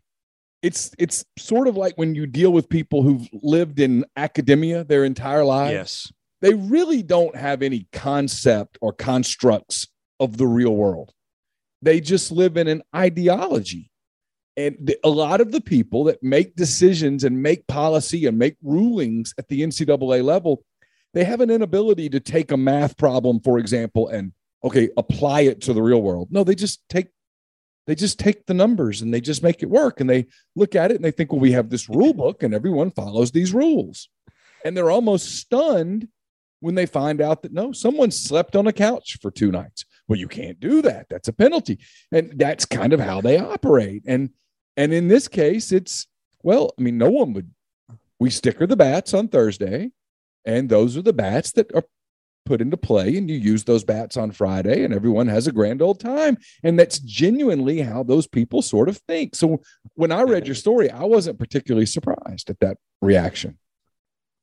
It's it's sort of like when you deal with people who've lived in academia their entire lives. Yes they really don't have any concept or constructs of the real world. They just live in an ideology. And a lot of the people that make decisions and make policy and make rulings at the NCAA level, they have an inability to take a math problem, for example, and okay, apply it to the real world. No, they just take they just take the numbers and they just make it work and they look at it and they think, well, we have this rule book and everyone follows these rules. And they're almost stunned when they find out that no, someone slept on a couch for two nights. Well, you can't do that. That's a penalty. And that's kind of how they operate. And and in this case, it's well, I mean, no one would we sticker the bats on Thursday, and those are the bats that are put into play and you use those bats on Friday and everyone has a grand old time. And that's genuinely how those people sort of think. So when I read your story, I wasn't particularly surprised at that reaction.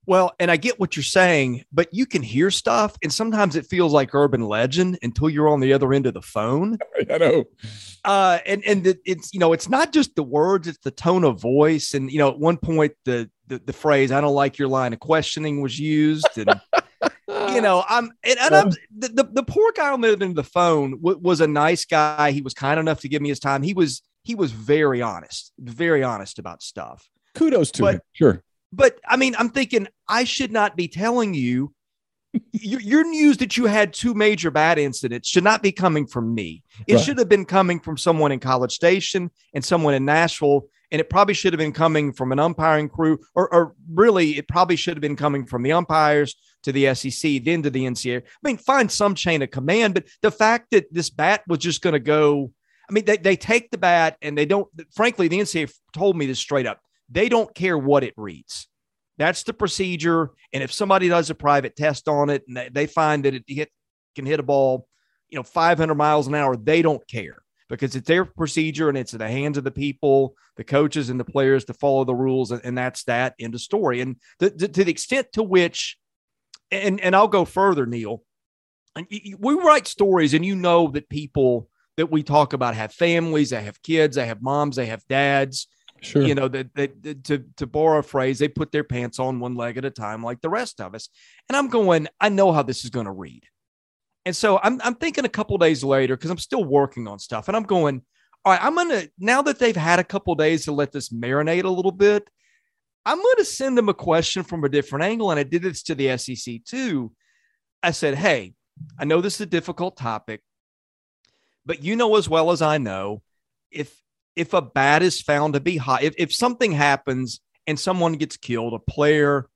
Well, and I get what you're saying, but you can hear stuff, and sometimes it feels like urban legend until you're on the other end of the phone. I know. Uh, and and it's you know it's not just the words; it's the tone of voice. And you know, at one point, the the, the phrase "I don't like your line of questioning" was used, and you know, I'm and, and I'm the, the, the poor guy on the other end of the phone w- was a nice guy. He was kind enough to give me his time. He was he was very honest, very honest about stuff. Kudos to but, him. Sure but I mean, I'm thinking I should not be telling you your, your, news that you had two major bad incidents should not be coming from me. It right. should have been coming from someone in College Station and someone in Nashville. And it probably should have been coming from an umpiring crew, or, or really, it probably should have been coming from the umpires to the SEC, then to the NCAA. I mean, find some chain of command. But the fact that this bat was just going to go, I mean, they, they take the bat and they don't, frankly, the NCAA told me this straight up. They don't care what it reads. That's the procedure. And if somebody does a private test on it and they find that it hit, can hit a ball, you know, 500 miles an hour, they don't care because it's their procedure and it's in the hands of the people, the coaches and the players to follow the rules. And that's that in the story. And the, the, to the extent to which, and, and I'll go further, Neil, and we write stories and you know that people that we talk about have families, they have kids, they have moms, they have dads Sure. You know, that to, to borrow a phrase, they put their pants on one leg at a time, like the rest of us. And I'm going, I know how this is going to read. And so I'm, I'm thinking a couple days later, because I'm still working on stuff, and I'm going, all right, I'm to, now that they've had a couple days to let this marinate a little bit, I'm going to send them a question from a different angle. And I did this to the SEC too. I said, hey, I know this is a difficult topic, but you know as well as I know, if if a bat is found to be hot, if, if something happens and someone gets killed, a player,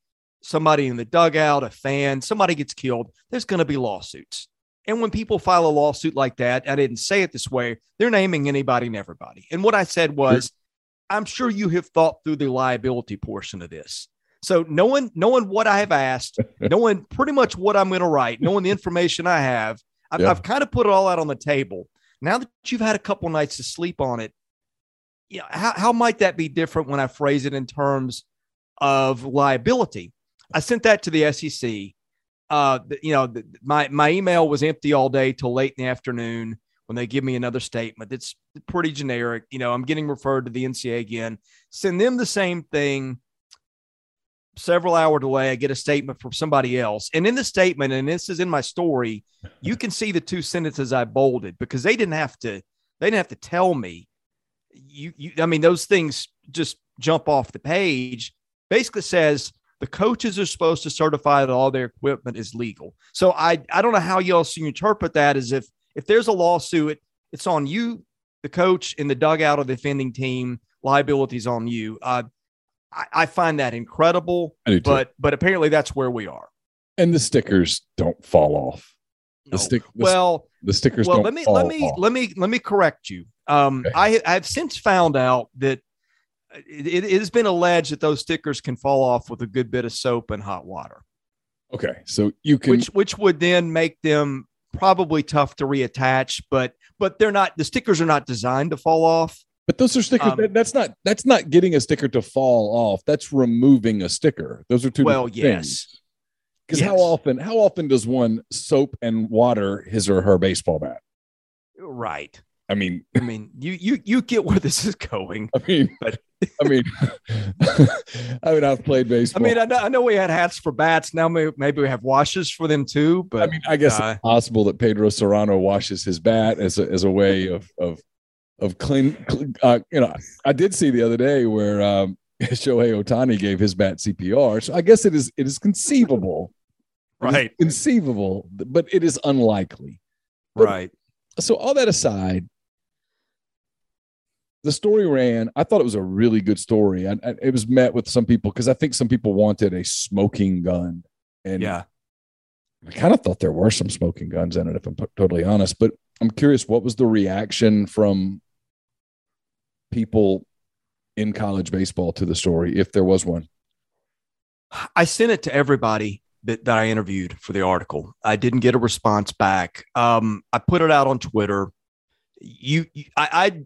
somebody in the dugout, a fan, somebody gets killed, there's going to be lawsuits. And when people file a lawsuit like that, I didn't say it this way, they're naming anybody and everybody. And what I said was, I'm sure you have thought through the liability portion of this. So knowing knowing what I have asked, knowing pretty much what I'm going to write, knowing the information I have, I've, yeah. I've kind of put it all out on the table. Now that you've had a couple nights to sleep on it, you know, how, how might that be different when I phrase it in terms of liability? I sent that to the SEC. Uh, you know, my my email was empty all day till late in the afternoon when they give me another statement. It's pretty generic. You know, I'm getting referred to the NCA again. Send them the same thing. Several hour delay, I get a statement from somebody else. And in the statement, and this is in my story, you can see the two sentences I bolded because they didn't have to, they didn't have to tell me you, you I mean, those things just jump off the page. Basically says the coaches are supposed to certify that all their equipment is legal. So I I don't know how y'all interpret that as if if there's a lawsuit, it's on you, the coach, in the dugout of the defending team. Liabilities on you. Uh, I, I find that incredible, but but apparently that's where we are. And the stickers don't fall off. The stick. The, well, the stickers. Well, let me let me off. let me let me correct you. Um, okay. I, I've since found out that it, it, has been alleged that those stickers can fall off with a good bit of soap and hot water. Okay, so you can which which would then make them probably tough to reattach, but but they're not the stickers are not designed to fall off. But those are stickers. Um, that, that's not that's not getting a sticker to fall off. That's removing a sticker. Those are two. Well, yes. Because yes. how often how often does one soap and water his or her baseball bat? Right. I mean, I mean, you you you get where this is going. I mean, but I mean, I mean, I've played baseball. I mean, I know, I know we had hats for bats. Now maybe, maybe we have washes for them too. But I mean, I guess uh, it's possible that Pedro Cerrano washes his bat as a as a way of of of clean. Uh, you know, I did see the other day where um, Shohei Ohtani gave his bat CPR. So I guess it is it is conceivable, right? conceivable, but it is unlikely But- right. so all that aside, the story ran. I thought it was a really good story. and and it was met with some people because I think some people wanted a smoking gun, and Yeah. I kind of thought there were some smoking guns in it, if I'm p- totally honest. But I'm curious, what was the reaction from people in college baseball to the story, if there was one? I sent it to everybody that, that I interviewed for the article. I didn't get a response back. Um, I put it out on Twitter. You, you I, I,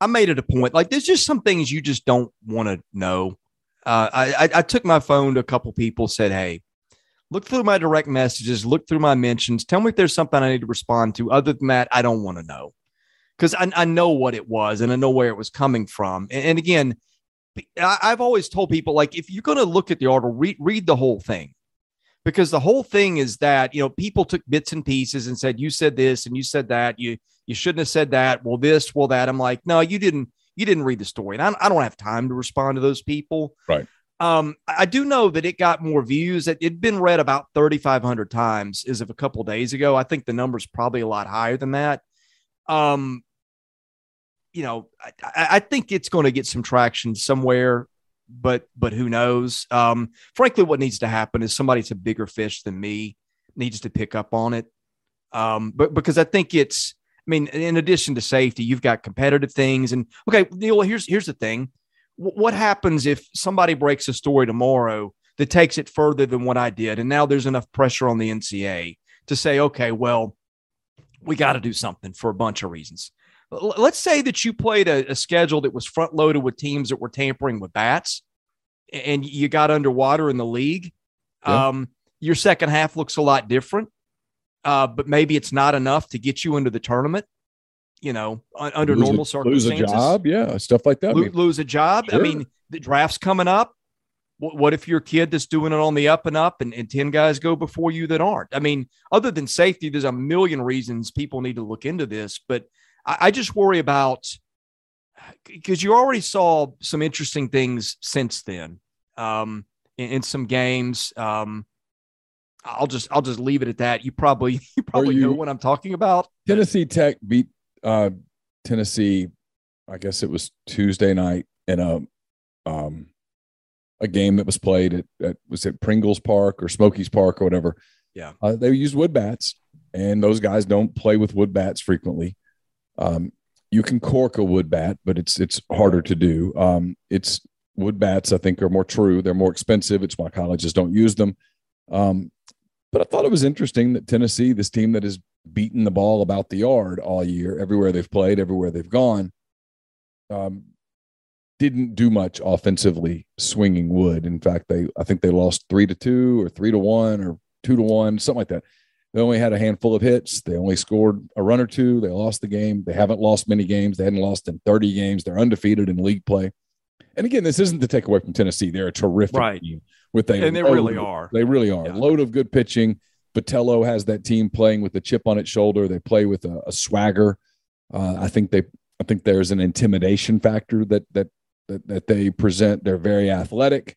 I made it a point. Like there's just some things you just don't want to know. Uh, I, I, took my phone to a couple people, said, "Hey, look through my direct messages, look through my mentions. Tell me if there's something I need to respond to. Other than that, I don't want to know because I, I know what it was and I know where it was coming from. And, and again, I, I've always told people like if you're going to look at the article, read read the whole thing, because the whole thing is that you know people took bits and pieces and said you said this and you said that you you shouldn't have said that. Well, this, well that. I'm like, no, you didn't. You didn't read the story, and I, I don't have time to respond to those people. Right. Um, I do know that it got more views. It had been read about 3,500 times as of a couple days ago. I think the number's probably a lot higher than that. Um, you know, I, I I think it's going to get some traction somewhere, but but who knows? Um, frankly, what needs to happen is somebody that's a bigger fish than me needs to pick up on it. Um, but because I think it's, I mean, in addition to safety, you've got competitive things, and okay, Neil. Here's here's the thing: Wh- what happens if somebody breaks a story tomorrow that takes it further than what I did, and now there's enough pressure on the NCA to say, okay, well, we got to do something for a bunch of reasons. L- Let's say that you played a, a schedule that was front loaded with teams that were tampering with bats, and you got underwater in the league. Yeah. Um, your second half looks a lot different, uh, but maybe it's not enough to get you into the tournament. You know, un- under Lose a- normal lose circumstances, a job, yeah, stuff like that. I mean, lose a job. I mean, the draft's coming up. What, what if you're kid that's doing it on the up and up and, and 10 guys go before you that aren't? I mean, other than safety, there's a million reasons people need to look into this, but I, I just worry about because you already saw some interesting things since then um, in, in some games. Um, I'll just I'll just leave it at that. You probably you probably you- know what I'm talking about. Tennessee Tech beat uh, Tennessee. I guess it was Tuesday night in a um, a game that was played at, at was it Pringles Park or Smokies Park or whatever. Yeah. uh, they used wood bats, and those guys don't play with wood bats frequently. Um, you can cork a wood bat, but it's it's harder to do. Um, it's wood bats. I think are more true. They're more expensive. It's why colleges don't use them. Um, but I thought it was interesting that Tennessee, this team that has beaten the ball about the yard all year, everywhere they've played, everywhere they've gone, um, didn't do much offensively swinging wood. In fact, they I think they lost three to two or three to one or two to one, something like that. They only had a handful of hits. They only scored a run or two. They lost the game. They haven't lost many games. They hadn't lost in 30 games. They're undefeated in league play. And again, this isn't to take away from Tennessee. They're a terrific Right. team with a And they load- really are. They really are. Yeah. Load of good pitching. Vitello has that team playing with a chip on its shoulder. They play with a, a swagger. Uh, I think they. I think there's an intimidation factor that that that, that they present. They're very athletic.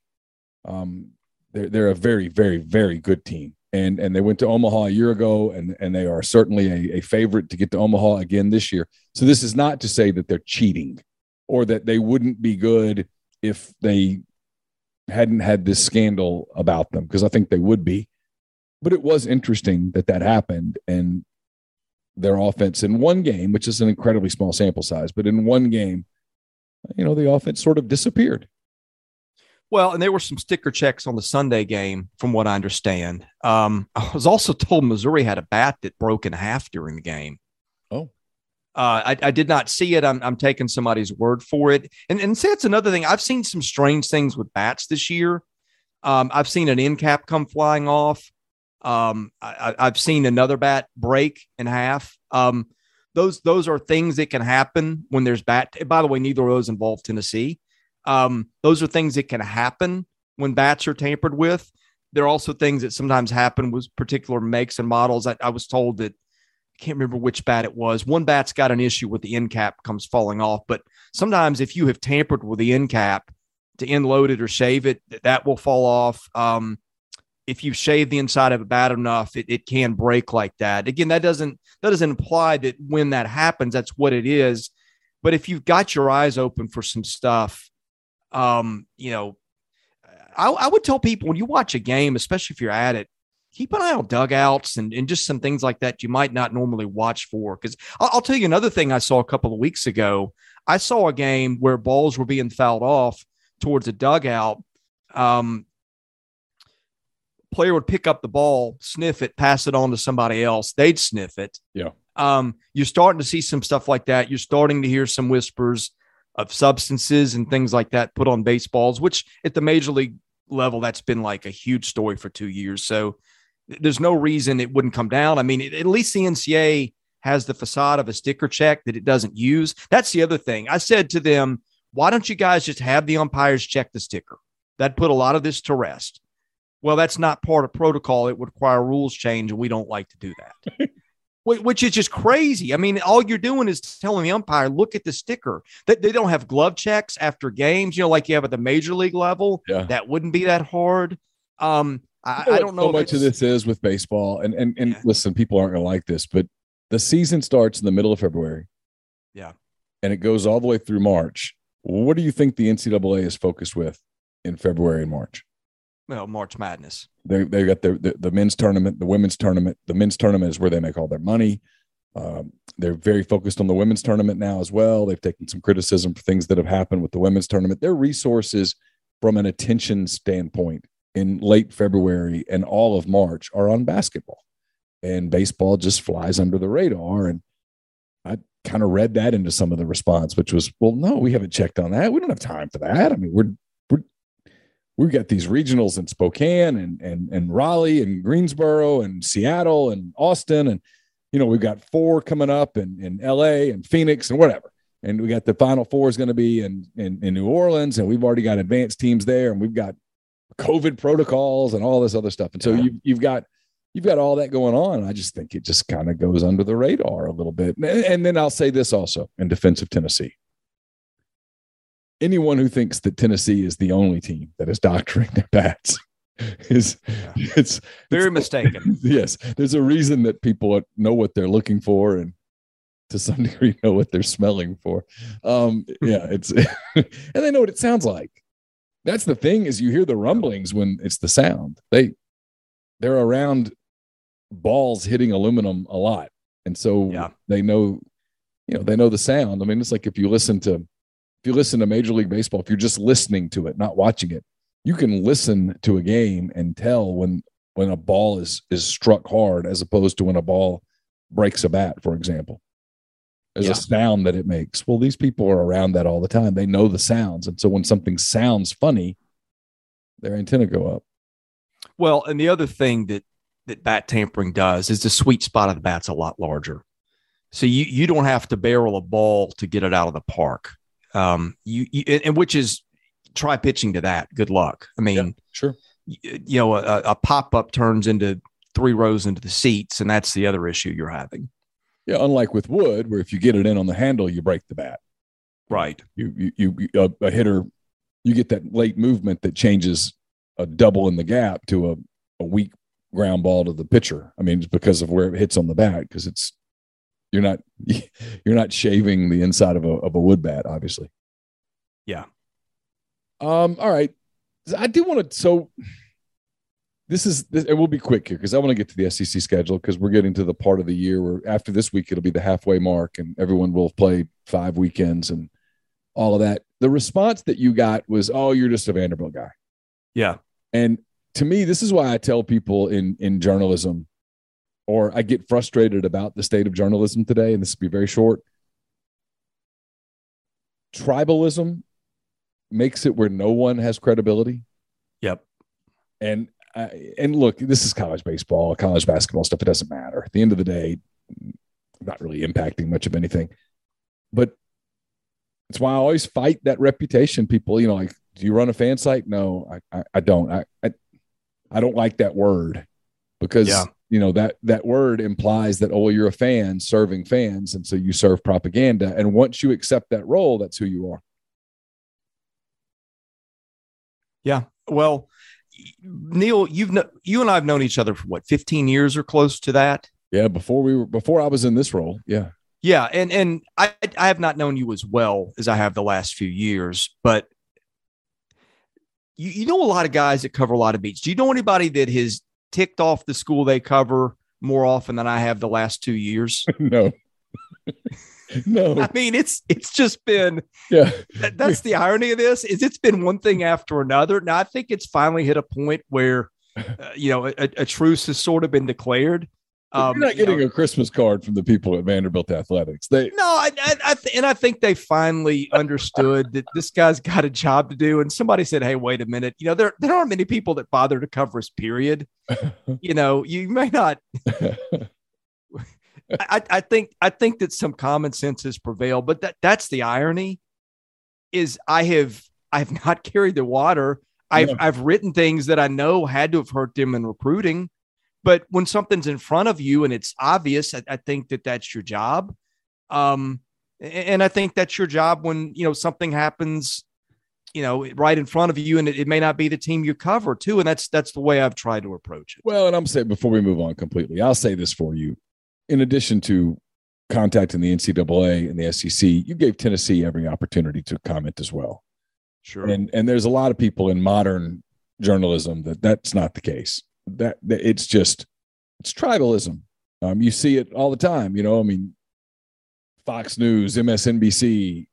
Um, they're they're a very very very good team, and and they went to Omaha a year ago, and and they are certainly a, a favorite to get to Omaha again this year. So this is not to say that they're cheating, or that they wouldn't be good if they hadn't had this scandal about them, because I think they would be. But it was interesting that that happened, and their offense in one game, which is an incredibly small sample size, but in one game, you know, the offense sort of disappeared. Well, and there were some sticker checks on the Sunday game, from what I understand. Um, I was also told Missouri had a bat that broke in half during the game. Oh. Uh, I, I did not see it. I'm, I'm taking somebody's word for it. And and see, that's another thing. I've seen some strange things with bats this year. Um, I've seen an end cap come flying off. Um, I, I've seen another bat break in half. Um, those those are things that can happen when there's bat. By the way, neither of those involve Tennessee. Um, those are things that can happen when bats are tampered with. There are also things that sometimes happen with particular makes and models. I, I was told that Can't remember which bat it was. One bat's got an issue with the end cap comes falling off, but sometimes if you have tampered with the end cap to end load it or shave it, that will fall off. Um, if you shave the inside of it bad enough, it, it can break like that. Again, that doesn't that doesn't imply that when that happens, that's what it is. But if you've got your eyes open for some stuff, um, you know, I, I would tell people when you watch a game, especially if you're at it, keep an eye on dugouts and, and just some things like that you might not normally watch for. Because I'll, I'll, tell you another thing I saw a couple of weeks ago. I saw a game where balls were being fouled off towards a dugout. Um, player would pick up the ball, sniff it, pass it on to somebody else. They'd sniff it. Yeah. Um, you're starting to see some stuff like that. You're starting to hear some whispers of substances and things like that put on baseballs, which at the major league level, that's been like a huge story for two years. So there's no reason it wouldn't come down. I mean, at least the NCA has the facade of a sticker check that it doesn't use. That's the other thing. I said to them, why don't you guys just have the umpires check the sticker? That put a lot of this to rest. Well, that's not part of protocol. It would require rules change, and we don't like to do that. which is just crazy. I mean, all you're doing is telling the umpire, look at the sticker. That they don't have glove checks after games, you know, like you have at the major league level. Yeah. That wouldn't be that hard. Um, I, I don't know. So much of this is with baseball, and and and yeah. listen, people aren't going to like this, but the season starts in the middle of February. Yeah, and it goes all the way through March. What do you think the NCAA is focused with in February and March? well, March Madness. They they got the, the, the men's tournament, the women's tournament. The men's tournament is where they make all their money. Um, they're very focused on the women's tournament now as well. They've taken some criticism for things that have happened with the women's tournament. Their resources, from an attention standpoint, in late February and all of March are on basketball, and baseball just flies under the radar. And I kind of read that into some of the response, which was, "Well, no, we haven't checked on that. We don't have time for that. I mean, we're we're we've got these regionals in Spokane and and and Raleigh and Greensboro and Seattle and Austin and you know we've got four coming up in in LA and Phoenix and whatever and we got the final four is going to be in, in in New Orleans and we've already got advanced teams there and we've got COVID protocols and all this other stuff and so yeah. you you've got you've got all that going on I just think it just kind of goes under the radar a little bit and, and then I'll say this also in defense of Tennessee anyone who thinks that Tennessee is the only team that is doctoring their bats is yeah. it's very it's, mistaken. Yes, there's a reason that people know what they're looking for and to some degree know what they're smelling for. Um, yeah, it's and they know what it sounds like. That's the thing is you hear the rumblings when it's the sound. They they're around balls hitting aluminum a lot, and so yeah. they know you know they know the sound. I mean, it's like if you listen to if you listen to Major League Baseball, if you're just listening to it, not watching it, you can listen to a game and tell when when a ball is is struck hard as opposed to when a ball breaks a bat, for example. There's yeah. a sound that it makes. Well, these people are around that all the time. They know the sounds. And so when something sounds funny, their antenna go up. Well, and the other thing that that bat tampering does is the sweet spot of the bat's a lot larger. So you you don't have to barrel a ball to get it out of the park. Um, you, you and which is try pitching to that. Good luck. I mean, yeah, sure. You, you know, a, a pop up turns into three rows into the seats, and that's the other issue you're having. Yeah, unlike with wood, where if you get it in on the handle, you break the bat. Right. You you, you a, a hitter, you get that late movement that changes a double in the gap to a, a weak ground ball to the pitcher. I mean, it's because of where it hits on the bat because it's you're not you're not shaving the inside of a of a wood bat, obviously. Yeah. Um. All right. I do want to. So this is this, it will be quick here because I want to get to the SEC schedule because we're getting to the part of the year where after this week it'll be the halfway mark and everyone will play five weekends and all of that. The response that you got was, "Oh, you're just a Vanderbilt guy." Yeah. And to me, this is why I tell people in in journalism or I get frustrated about the state of journalism today, and this will be very short. Tribalism makes it where no one has credibility. Yep. And uh, and look, this is college baseball, college basketball stuff. It doesn't matter. At the end of the day, not really impacting much of anything. But it's why I always fight that reputation. People, you know, like, do you run a fan site? No, I, I, I don't. I, I, I don't like that word because yeah you know that that word implies that oh you're a fan serving fans and so you serve propaganda and once you accept that role that's who you are yeah well Neil, you've kn- you and I have known each other for what 15 years or close to that. Yeah, before we were before I was in this role. Yeah. Yeah, and and I I have not known you as well as I have the last few years, but you, you know a lot of guys that cover a lot of beats. Do you know anybody that has ticked off the school they cover more often than I have the last two years? no. no. I mean, it's it's just been yeah. That, that's the irony of this is it's been one thing after another. Now I think it's finally hit a point where uh, you know a, a, truce has sort of been declared. Um, You're not getting you know, a Christmas card from the people at Vanderbilt Athletics. They no, I, I, I th- and I think they finally understood that this guy's got a job to do. And somebody said, "Hey, wait a minute. You know, there there aren't many people that bother to cover his period. you know, you may not." I, I think I think that some common sense has prevailed, but that that's the irony. Is I have I have not carried the water. I've yeah. I've written things that I know had to have hurt them in recruiting, but when something's in front of you and it's obvious, I, I think that that's your job. Um, and I think that's your job when you know something happens, you know, right in front of you, and it, it may not be the team you cover too. And that's that's the way I've tried to approach it. Well, and I'm saying before we move on completely, I'll say this for you in addition to contacting the NCAA and the SEC, you gave Tennessee every opportunity to comment as well. Sure. And and there's a lot of people in modern journalism that that's not the case. That, that it's just it's tribalism. Um, you see it all the time. You know, I mean, Fox News, MSNBC,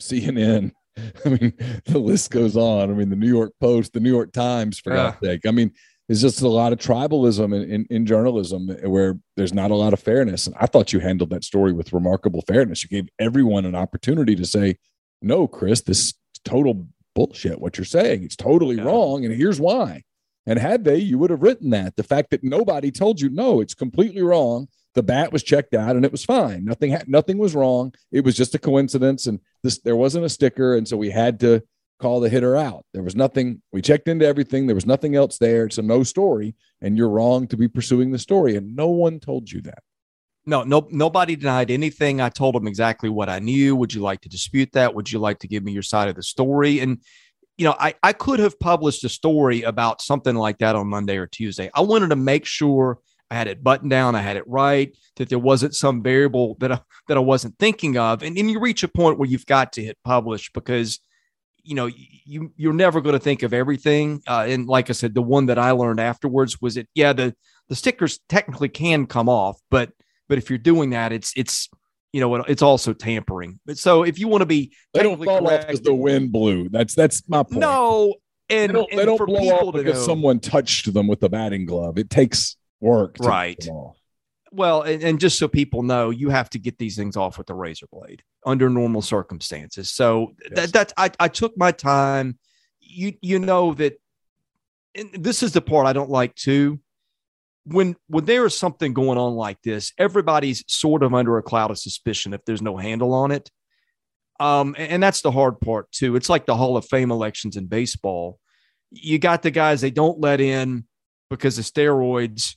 CNN. I mean, the list goes on. I mean, the New York Post, the New York Times, for yeah. God's sake. I mean, there's just a lot of tribalism in, in, in, journalism where there's not a lot of fairness. And I thought you handled that story with remarkable fairness. You gave everyone an opportunity to say, no, Chris, this is total bullshit. What you're saying, it's totally yeah. wrong. And here's why. And had they, you would have written that. The fact that nobody told you, no, it's completely wrong. The bat was checked out and it was fine. Nothing, ha- nothing was wrong. It was just a coincidence. And this, there wasn't a sticker. And so we had to call the hitter out. There was nothing, we checked into everything. There was nothing else there. It's a no story, and you're wrong to be pursuing the story. And no one told you that. No, no, nobody denied anything. I told them exactly what I knew. Would you like to dispute that? Would you like to give me your side of the story? And, you know, I, I could have published a story about something like that on Monday or Tuesday. I wanted to make sure I had it buttoned down, I had it right, that there wasn't some variable that I, that I wasn't thinking of. And then you reach a point where you've got to hit publish because – you know you you're never going to think of everything uh, and like i said the one that i learned afterwards was that yeah the the stickers technically can come off but but if you're doing that it's it's you know it's also tampering. But so if you want to be they don't fall correct, off because the wind blew. That's that's my point. No and they don't, and they don't blow off because know, someone touched them with a batting glove. It takes work right well, and, and, just so people know, you have to get these things off with a razor blade under normal circumstances. So yes. that that's I, I took my time. You you know that this is the part I don't like too. When when there is something going on like this, everybody's sort of under a cloud of suspicion if there's no handle on it. Um, and, and that's the hard part too. It's like the Hall of Fame elections in baseball. You got the guys they don't let in because of steroids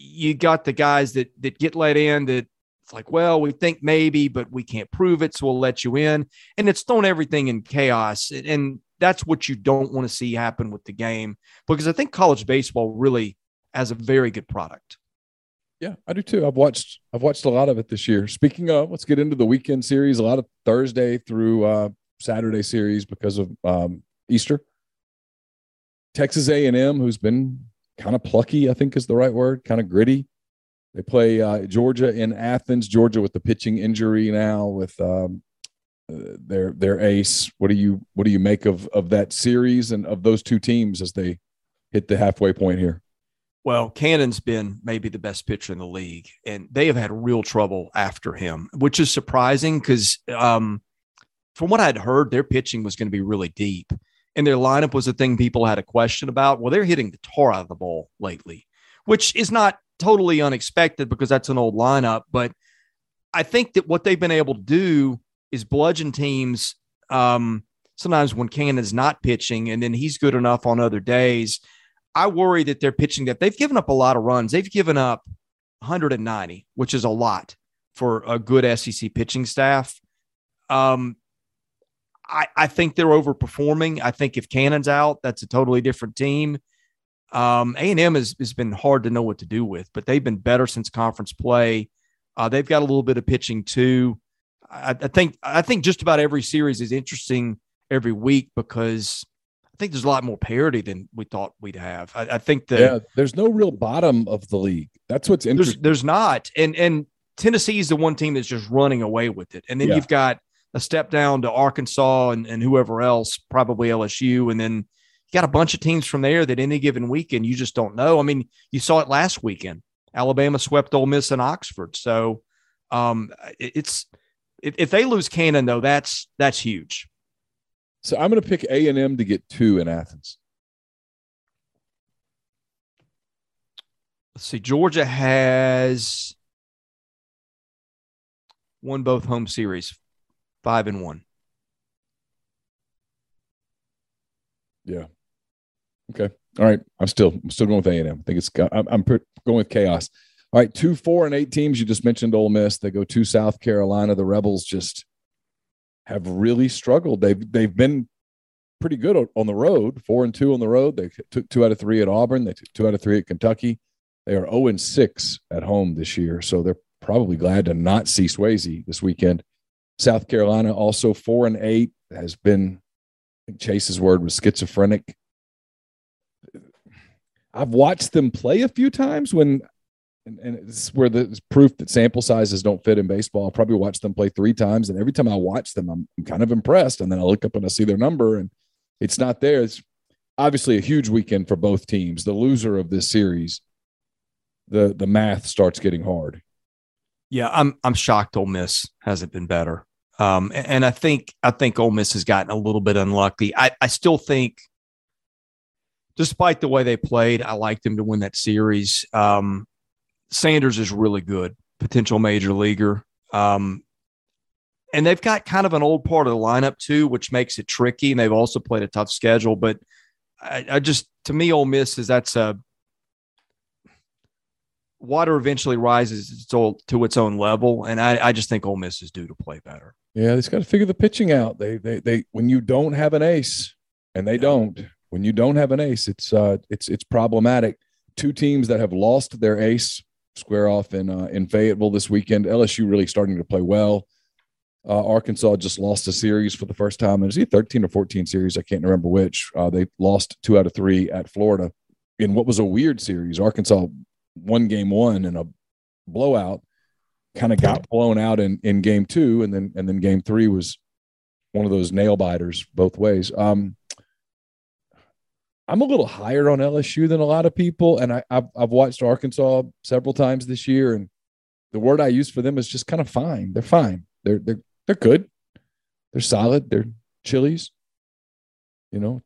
you got the guys that that get let in that it's like, well, we think maybe, but we can't prove it, so we'll let you in. And it's thrown everything in chaos. And that's what you don't want to see happen with the game because I think college baseball really has a very good product. Yeah, I do too. I've watched I've watched a lot of it this year. Speaking of, let's get into the weekend series. A lot of Thursday through uh, Saturday series because of um, Easter. Texas A&M, who's been kind of plucky, I think is the right word, kind of gritty. They play uh, Georgia in Athens, Georgia with the pitching injury now with um, uh, their their ace. What do you what do you make of of that series and of those two teams as they hit the halfway point here? Well, Cannon's been maybe the best pitcher in the league, and they have had real trouble after him, which is surprising because um, from what I'd heard, their pitching was going to be really deep and their lineup was a thing people had a question about. Well, they're hitting the tar out of the ball lately, which is not totally unexpected because that's an old lineup. But I think that what they've been able to do is bludgeon teams. Um, sometimes when Cannon's not pitching, and then he's good enough on other days. I worry that they're pitching that they've given up a lot of runs. They've given up 190, which is a lot for a good SEC pitching staff. Um, I, I think they're overperforming. I think if Cannon's out, that's a totally different team. Um, A&M has, has been hard to know what to do with, but they've been better since conference play. Uh, they've got a little bit of pitching too. I, I, think I think just about every series is interesting every week because I think there's a lot more parity than we thought we'd have. I, I think that yeah, there's no real bottom of the league. That's what's interesting. There's, there's not, and and Tennessee is the one team that's just running away with it, and then yeah. you've got a step down to Arkansas and, and whoever else, probably LSU, and then you got a bunch of teams from there that any given weekend you just don't know. I mean, you saw it last weekend. Alabama swept Ole Miss and Oxford. So um, it's if, if they lose Cannon though, that's that's huge. So I'm going to pick A and M to get two in Athens. Let's see. Georgia has won both home series, five and one. Yeah. Okay. All right. I'm still I'm still going with A and. I think it's I'm, I'm going with chaos. All right, two, four, and eight teams. You just mentioned Ole Miss. They go to South Carolina. The Rebels just have really struggled. They've they've been pretty good on the road. Four and two on the road. They took two out of three at Auburn. They took two out of three at Kentucky. They are zero oh and six at home this year, so they're probably glad to not see Swayze this weekend. South Carolina also four and eight has been. Chase's word was schizophrenic. I've watched them play a few times when, and, and it's where the proof that sample sizes don't fit in baseball. I'll probably watched them play three times, and every time I watch them, I'm, I'm kind of impressed. And then I look up and I see their number, and it's not there. It's obviously a huge weekend for both teams. The loser of this series, the the math starts getting hard. Yeah, I'm I'm shocked. Ole Miss hasn't been better. Um, and I think I think Ole Miss has gotten a little bit unlucky. I, I still think, despite the way they played, I like them to win that series. Um, Sanders is really good, potential major leaguer. Um, and they've got kind of an old part of the lineup too, which makes it tricky. And they've also played a tough schedule. But I, I just, to me, Ole Miss is that's a water eventually rises to its own level, and I, I just think Ole Miss is due to play better. Yeah, they just got to figure the pitching out. They they they when you don't have an ace, and they yeah. don't. When you don't have an ace, it's uh it's it's problematic. Two teams that have lost their ace square off in uh, in Fayetteville this weekend. LSU really starting to play well. Uh, Arkansas just lost a series for the first time. It was either 13 or 14 series. I can't remember which. Uh, they lost two out of three at Florida in what was a weird series. Arkansas won game one in a blowout kind of got blown out in in game two, and then and then game three was one of those nail biters both ways. Um, I'm a little higher on LSU than a lot of people, and I, have I've watched Arkansas several times this year, and the word I use for them is just kind of fine. They're fine. They're they're they're good. They're solid. They're Chili's. You know,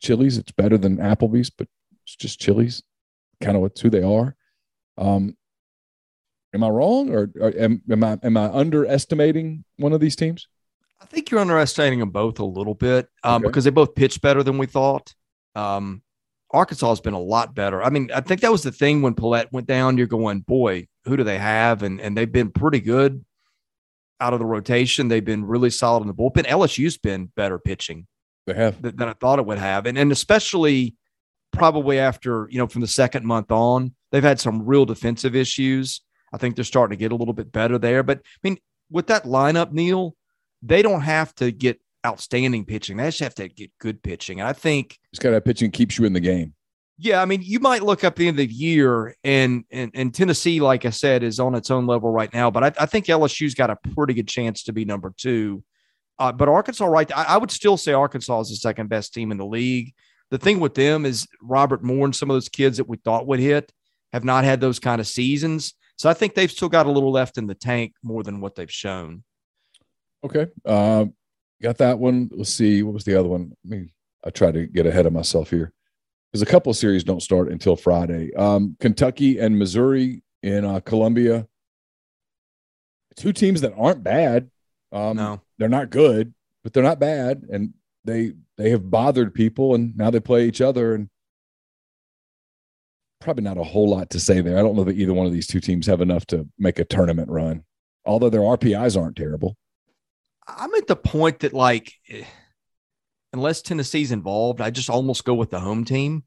Chili's. It's better than Applebee's, but it's just Chili's. Kind of what's who they are. Um, Am I wrong, or, or am, am I am I underestimating one of these teams? I think you're underestimating them both a little bit um, okay. because they both pitched better than we thought. Um, Arkansas has been a lot better. I mean, I think that was the thing when Pallette went down. You're going, boy, who do they have? And and they've been pretty good out of the rotation. They've been really solid in the bullpen. LSU's been better pitching. They have than, than I thought it would have, and and especially probably after you know from the second month on, they've had some real defensive issues. I think they're starting to get a little bit better there. But I mean, with that lineup, Neal, they don't have to get outstanding pitching. They just have to get good pitching. And I think it's got to pitching keeps you in the game. Yeah, I mean, you might look up the end of the year, and and, and Tennessee, like I said, is on its own level right now. But I, I think LSU's got a pretty good chance to be number two. Uh, but Arkansas, right? I, I would still say Arkansas is the second best team in the league. The thing with them is Robert Moore and some of those kids that we thought would hit have not had those kind of seasons. So I think they've still got a little left in the tank more than what they've shown. Okay. Uh, got that one. Let's see. What was the other one? I mean, I try to get ahead of myself here because a couple of series don't start until Friday. Um, Kentucky and Missouri in uh, Columbia. Two teams that aren't bad. Um, no, they're not good, but they're not bad, and they they have bothered people, and now they play each other, and probably not a whole lot to say there. I don't know that either one of these two teams have enough to make a tournament run, although their RPIs aren't terrible. I'm at the point that like unless Tennessee's involved, I just almost go with the home team.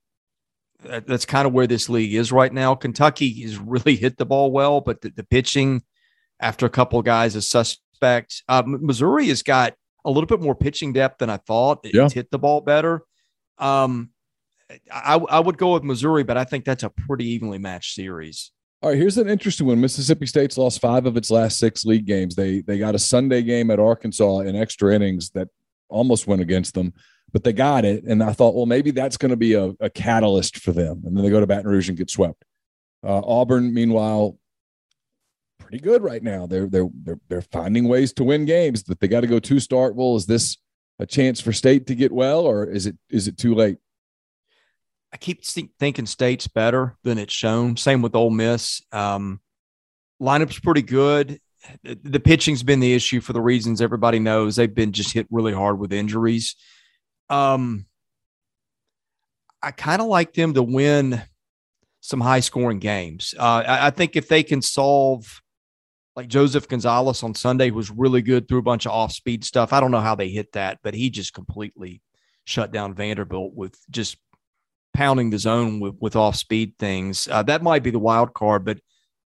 That's kind of where this league is right now. Kentucky has really hit the ball well, but the, the pitching after a couple of guys is suspect. Uh, Missouri has got a little bit more pitching depth than I thought. It's Yeah. hit the ball better. Um, I, I would go with Missouri, but I think that's a pretty evenly matched series. All right, here's an interesting one. Mississippi State's lost five of its last six league games. They they got a Sunday game at Arkansas in extra innings that almost went against them, but they got it. And I thought, well, maybe that's going to be a, a catalyst for them. And then they go to Baton Rouge and get swept. Uh, Auburn, meanwhile, pretty good right now. They're they're they're they're finding ways to win games, but they got to go two start. Well, is this a chance for State to get well, or is it is it too late? I keep think- thinking State's better than it's shown. Same with Ole Miss. Um, lineup's pretty good. The, the pitching's been the issue for the reasons everybody knows. They've been just hit really hard with injuries. Um, I kind of like them to win some high scoring games. Uh, I, I think if they can solve, like Joseph Gonzalez on Sunday was really good through a bunch of off speed stuff. I don't know how they hit that, but he just completely shut down Vanderbilt with just pounding the zone with, with off speed things. Uh, that might be the wild card, but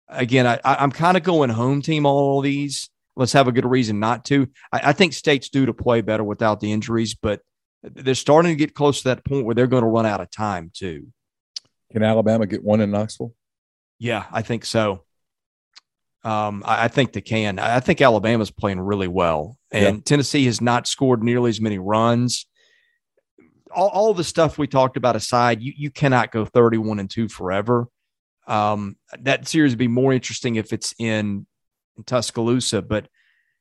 again, I, I'm kind of going home team all these. Let's have a good reason not to. I, I think states do to play better without the injuries, but they're starting to get close to that point where they're going to run out of time too. Can Alabama get one in Knoxville? Yeah, I think so. Um, I, I think they can. I I think Alabama's playing really well, and Yeah. Tennessee has not scored nearly as many runs. All, all the stuff we talked about aside, you you cannot go thirty-one and two forever. Um, that series would be more interesting if it's in, in Tuscaloosa. But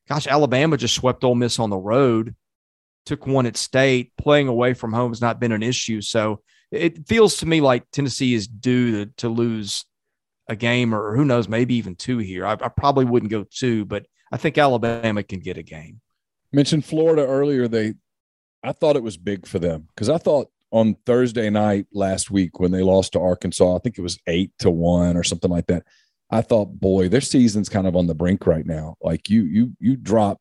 gosh, Alabama just swept Ole Miss on the road, took one at state. Playing away from home has not been an issue. So it feels to me like Tennessee is due to, to lose a game or who knows, maybe even two here. I, I probably wouldn't go two, but I think Alabama can get a game. mentioned Florida earlier. They, I thought it was big for them because I thought on Thursday night last week when they lost to Arkansas, I think it was eight to one or something like that. I thought, boy, their season's kind of on the brink right now. Like you, you, you drop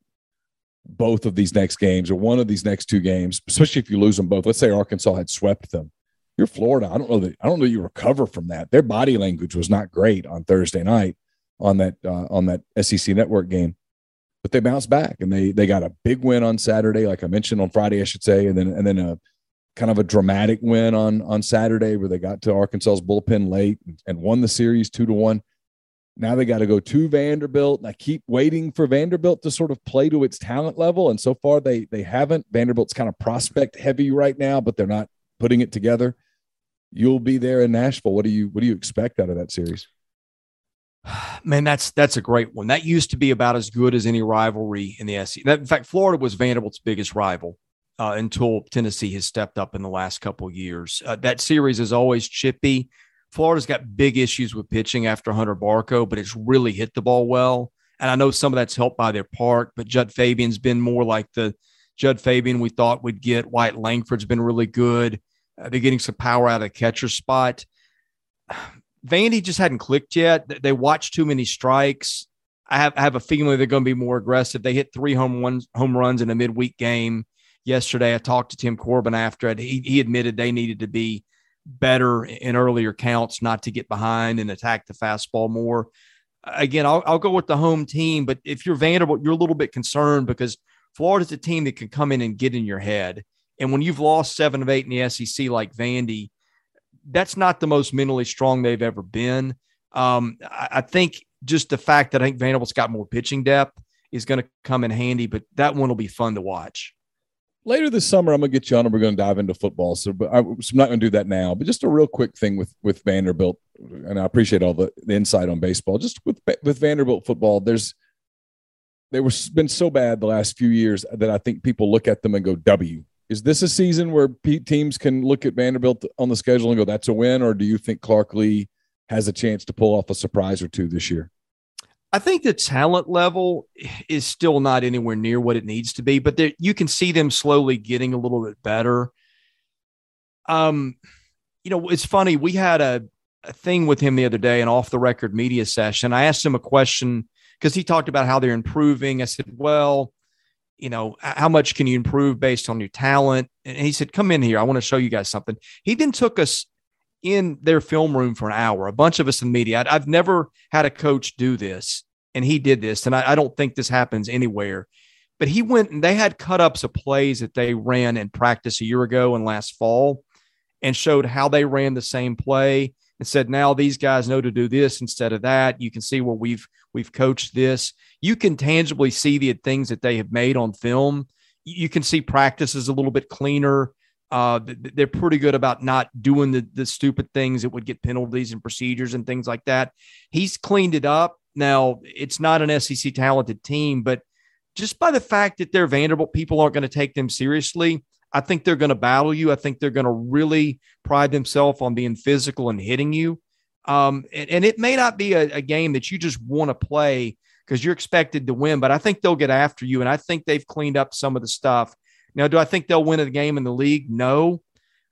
both of these next games or one of these next two games, especially if you lose them both. Let's say Arkansas had swept them. You're Florida. I don't know that. I don't know you recover from that. Their body language was not great on Thursday night on that uh, on that SEC network game but they bounced back and they they got a big win on Saturday, like I mentioned on Friday, I should say, and then and then a kind of a dramatic win on on Saturday where they got to Arkansas's bullpen late and, and won the series two to one. Now they got to go to Vanderbilt. And I keep waiting for Vanderbilt to sort of play to its talent level, and so far they they haven't. Vanderbilt's kind of prospect heavy right now, but they're not putting it together. You'll be there in Nashville. What do you what do you expect out of that series? Man, that's that's a great one. That used to be about as good as any rivalry in the SEC. That, in fact, Florida was Vanderbilt's biggest rival uh, until Tennessee has stepped up in the last couple years. Uh, that series is always chippy. Florida's got big issues with pitching after Hunter Barco, but it's really hit the ball well. And I know some of that's helped by their park, but Jud Fabian's been more like the Jud Fabian we thought we'd get. Wyatt Langford's been really good. Uh, they're getting some power out of the catcher spot. Vandy just hadn't clicked yet. They- watched too many strikes. I have, I have a feeling they're going to be more aggressive. They hit three home runs, home runs in a midweek game yesterday. I talked to Tim Corbin after it. He, he admitted they needed to be better in earlier counts, not to get behind and attack the fastball more. Again, I'll, I'll go with the home team, but if you're Vanderbilt, you're a little bit concerned because Florida's a team that can come in and get in your head. And when you've lost seven of eight in the SEC like Vandy, that's not the most mentally strong they've ever been. Um, I, I think just the fact that I think Vanderbilt's got more pitching depth is going to come in handy, but that one will be fun to watch. later this summer, I'm gonna get you on, and we're gonna dive into football. So, but I, I'm not gonna do that now. But just a real quick thing with with Vanderbilt, and I appreciate all the, the insight on baseball. Just with with Vanderbilt football, there's they were been so bad the last few years that I think people look at them and go, "W." Is this a season where teams can look at Vanderbilt on the schedule and go, "That's a win," or do you think Clark Lea has a chance to pull off a surprise or two this year? I think the talent level is still not anywhere near what it needs to be, but there, you can see them slowly getting a little bit better. Um, you know, it's funny. We had a, a thing with him the other day, an off the record media session. I asked him a question because he talked about how they're improving. I said, well, you know, how much can you improve based on your talent? And he said, Come in here. I want to show you guys something. He then took us in their film room for an hour, a bunch of us in media. I've never had a coach do this, and he did this. And I, I don't think this happens anywhere. But he went and they had cut ups of plays that they ran in practice a year ago and last fall and showed how they ran the same play and said, now these guys know to do this instead of that. You can see where we've we've coached this. You can tangibly see the things that they have made on film. You can see practices a little bit cleaner. Uh, they're pretty good about not doing the, the stupid things that would get penalties and procedures and things like that. He's cleaned it up. Now, it's not an SEC talented team, but just by the fact that they're Vanderbilt, people aren't going to take them seriously. I think they're going to battle you. I think they're going to really pride themselves on being physical and hitting you. Um, and, and, it may not be a, a game that you just want to play because you're expected to win, but I think they'll get after you. And I think they've cleaned up some of the stuff. Now, do I think they'll win a game in the league? No.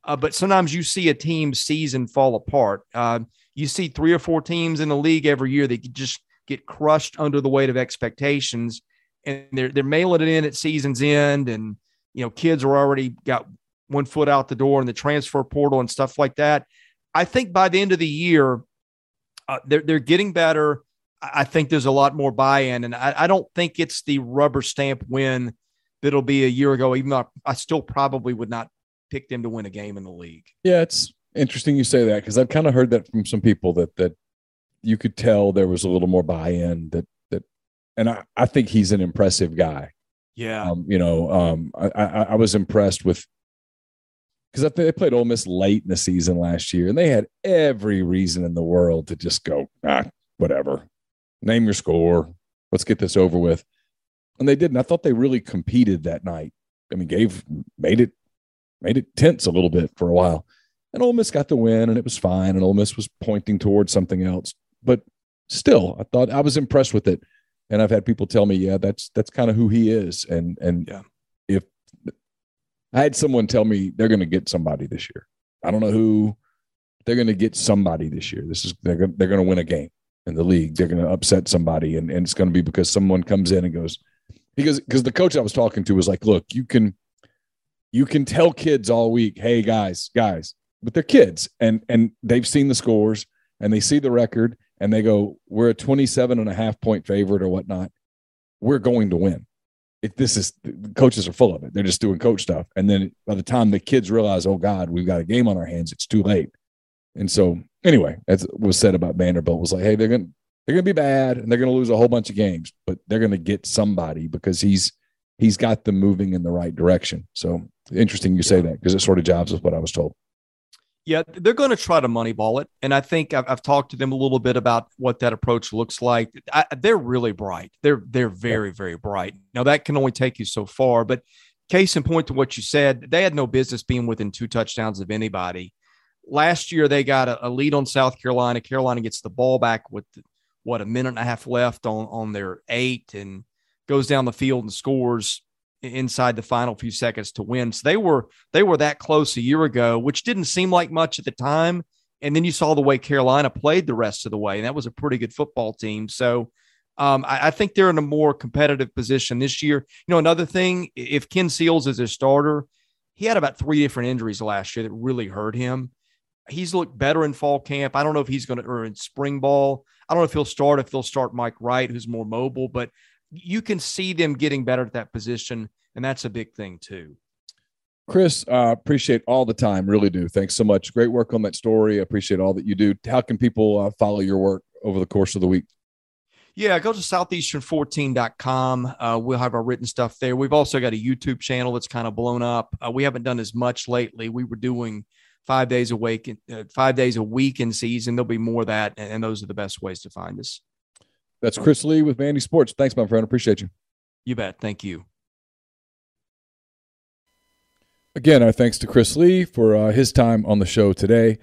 Uh, but sometimes you see a team's season fall apart. Uh, you see three or four teams in the league every year that just get crushed under the weight of expectations, and they're they're mailing it in at season's end, and you know, kids are already got one foot out the door in the transfer portal and stuff like that. I think by the end of the year, uh, they're they're getting better. I think there's a lot more buy-in, and I, I, don't think it's the rubber stamp win that'll be a year ago. Even though I still probably would not pick them to win a game in the league. Yeah, it's interesting you say that because I've kind of heard that from some people that that you could tell there was a little more buy-in that that, and I, I think he's an impressive guy. Yeah. Um, you know, um, I, I, I was impressed with because I think they played Ole Miss late in the season last year, and they had every reason in the world to just go, ah, whatever, name your score, let's get this over with, and they didn't. I thought they really competed that night. I mean, gave made it made it tense a little bit for a while, and Ole Miss got the win, and it was fine, and Ole Miss was pointing towards something else, but still, I thought I was impressed with it and I've had people tell me, yeah, that's that's kind of who he is. And and yeah. if I had someone tell me they're going to get somebody this year, I don't know who, they're going to get somebody this year. This is they're going they're going to win a game in the league. They're going to upset somebody, and and it's going to be because someone comes in and goes because because the coach I was talking to was like, look, you can you can tell kids all week, hey guys, guys, but they're kids and and they've seen the scores and they see the record and they go, we're a 27 and a half point favorite or whatnot, we're going to win. If this is coaches are full of it. They're just doing coach stuff. And then by the time the kids realize, oh God, we've got a game on our hands, it's too late. And so anyway, as was said about Vanderbilt was like, hey, they're gonna they're gonna be bad and they're gonna lose a whole bunch of games, but they're gonna get somebody because he's he's got them moving in the right direction. So interesting you say that because it sort of jobs with what I was told. Yeah, they're going to try to moneyball it, and I think I've, I've, talked to them a little bit about what that approach looks like. I, they're really bright. They're they're very very bright. Now that can only take you so far, but case in point to what you said, they had no business being within two touchdowns of anybody. Last year they got a, a lead on South Carolina. Carolina gets the ball back with what a minute and a half left on on their eight, and goes down the field and scores inside the final few seconds to win. So they were they were that close a year ago, which didn't seem like much at the time. And then you saw the way Carolina played the rest of the way, and that was a pretty good football team. So um, I, I, think they're in a more competitive position this year. You know, another thing, if Ken Seals is a starter, he had about three different injuries last year that really hurt him. He's looked better in fall camp. I don't know if he's going to, or in spring ball. I don't know if he'll start, if they'll start Mike Wright, who's more mobile, but you can see them getting better at that position, and that's a big thing too. Chris, uh, appreciate all the time. Really do. Thanks so much. Great work on that story. I appreciate all that you do. How can people uh, follow your work over the course of the week? Yeah, go to southeastern14.com. Uh, we'll have our written stuff there. We've also got a YouTube channel that's kind of blown up. Uh, we haven't done as much lately. We were doing five days a week, uh, five days a week in season. There'll be more of that, and those are the best ways to find us. That's Chris Lee with Vandy Sports. Thanks, my friend. Appreciate you. You bet. Thank you. Again, our thanks to Chris Lee for uh, his time on the show today.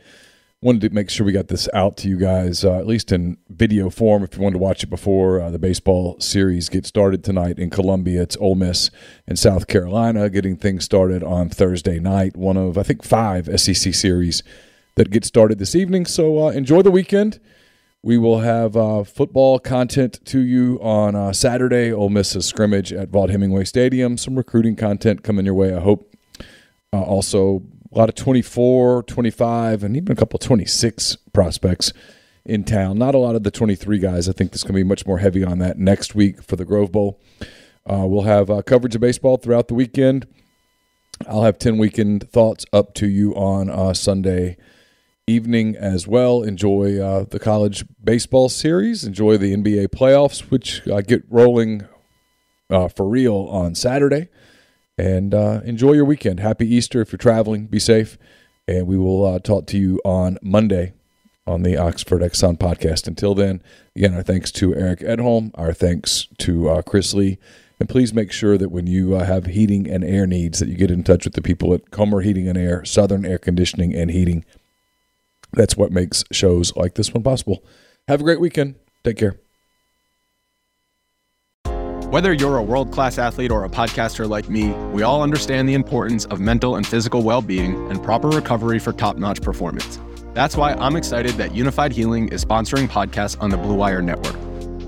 Wanted to make sure we got this out to you guys, uh, at least in video form. If you wanted to watch it before uh, the baseball series gets started tonight in Columbia, it's Ole Miss and South Carolina getting things started on Thursday night. One of, I think, five SEC series that get started this evening. So uh, enjoy the weekend We will have uh, football content to you on uh, Saturday. Ole Miss's scrimmage at Vaught Hemingway Stadium. Some recruiting content coming your way, I hope. Uh, also, a lot of 24, 25, and even a couple 26 prospects in town. Not a lot of the 23 guys. I think this is going to be much more heavy on that next week for the Grove Bowl. Uh, we'll have uh, coverage of baseball throughout the weekend. I'll have 10 weekend thoughts up to you on uh, Sunday evening as well. Enjoy uh, the college baseball series. Enjoy the NBA playoffs, which uh, get rolling uh, for real on Saturday. And uh, enjoy your weekend. Happy Easter if you're traveling. Be safe. And we will uh, talk to you on Monday on the Oxford Exit podcast. Until then, again, our thanks to Eric Edholm. Our thanks to uh, Chris Lee. And please make sure that when you have heating and air needs, that you get in touch with the people at Comer Heating and Air, Southern Air Conditioning and Heating. That's what makes shows like this one possible. Have a great weekend. Take care. Whether you're a world class athlete or a podcaster like me, we all understand the importance of mental and physical well being and proper recovery for top notch performance. That's why I'm excited that Unifyd Healing is sponsoring podcasts on the Blue Wire Network.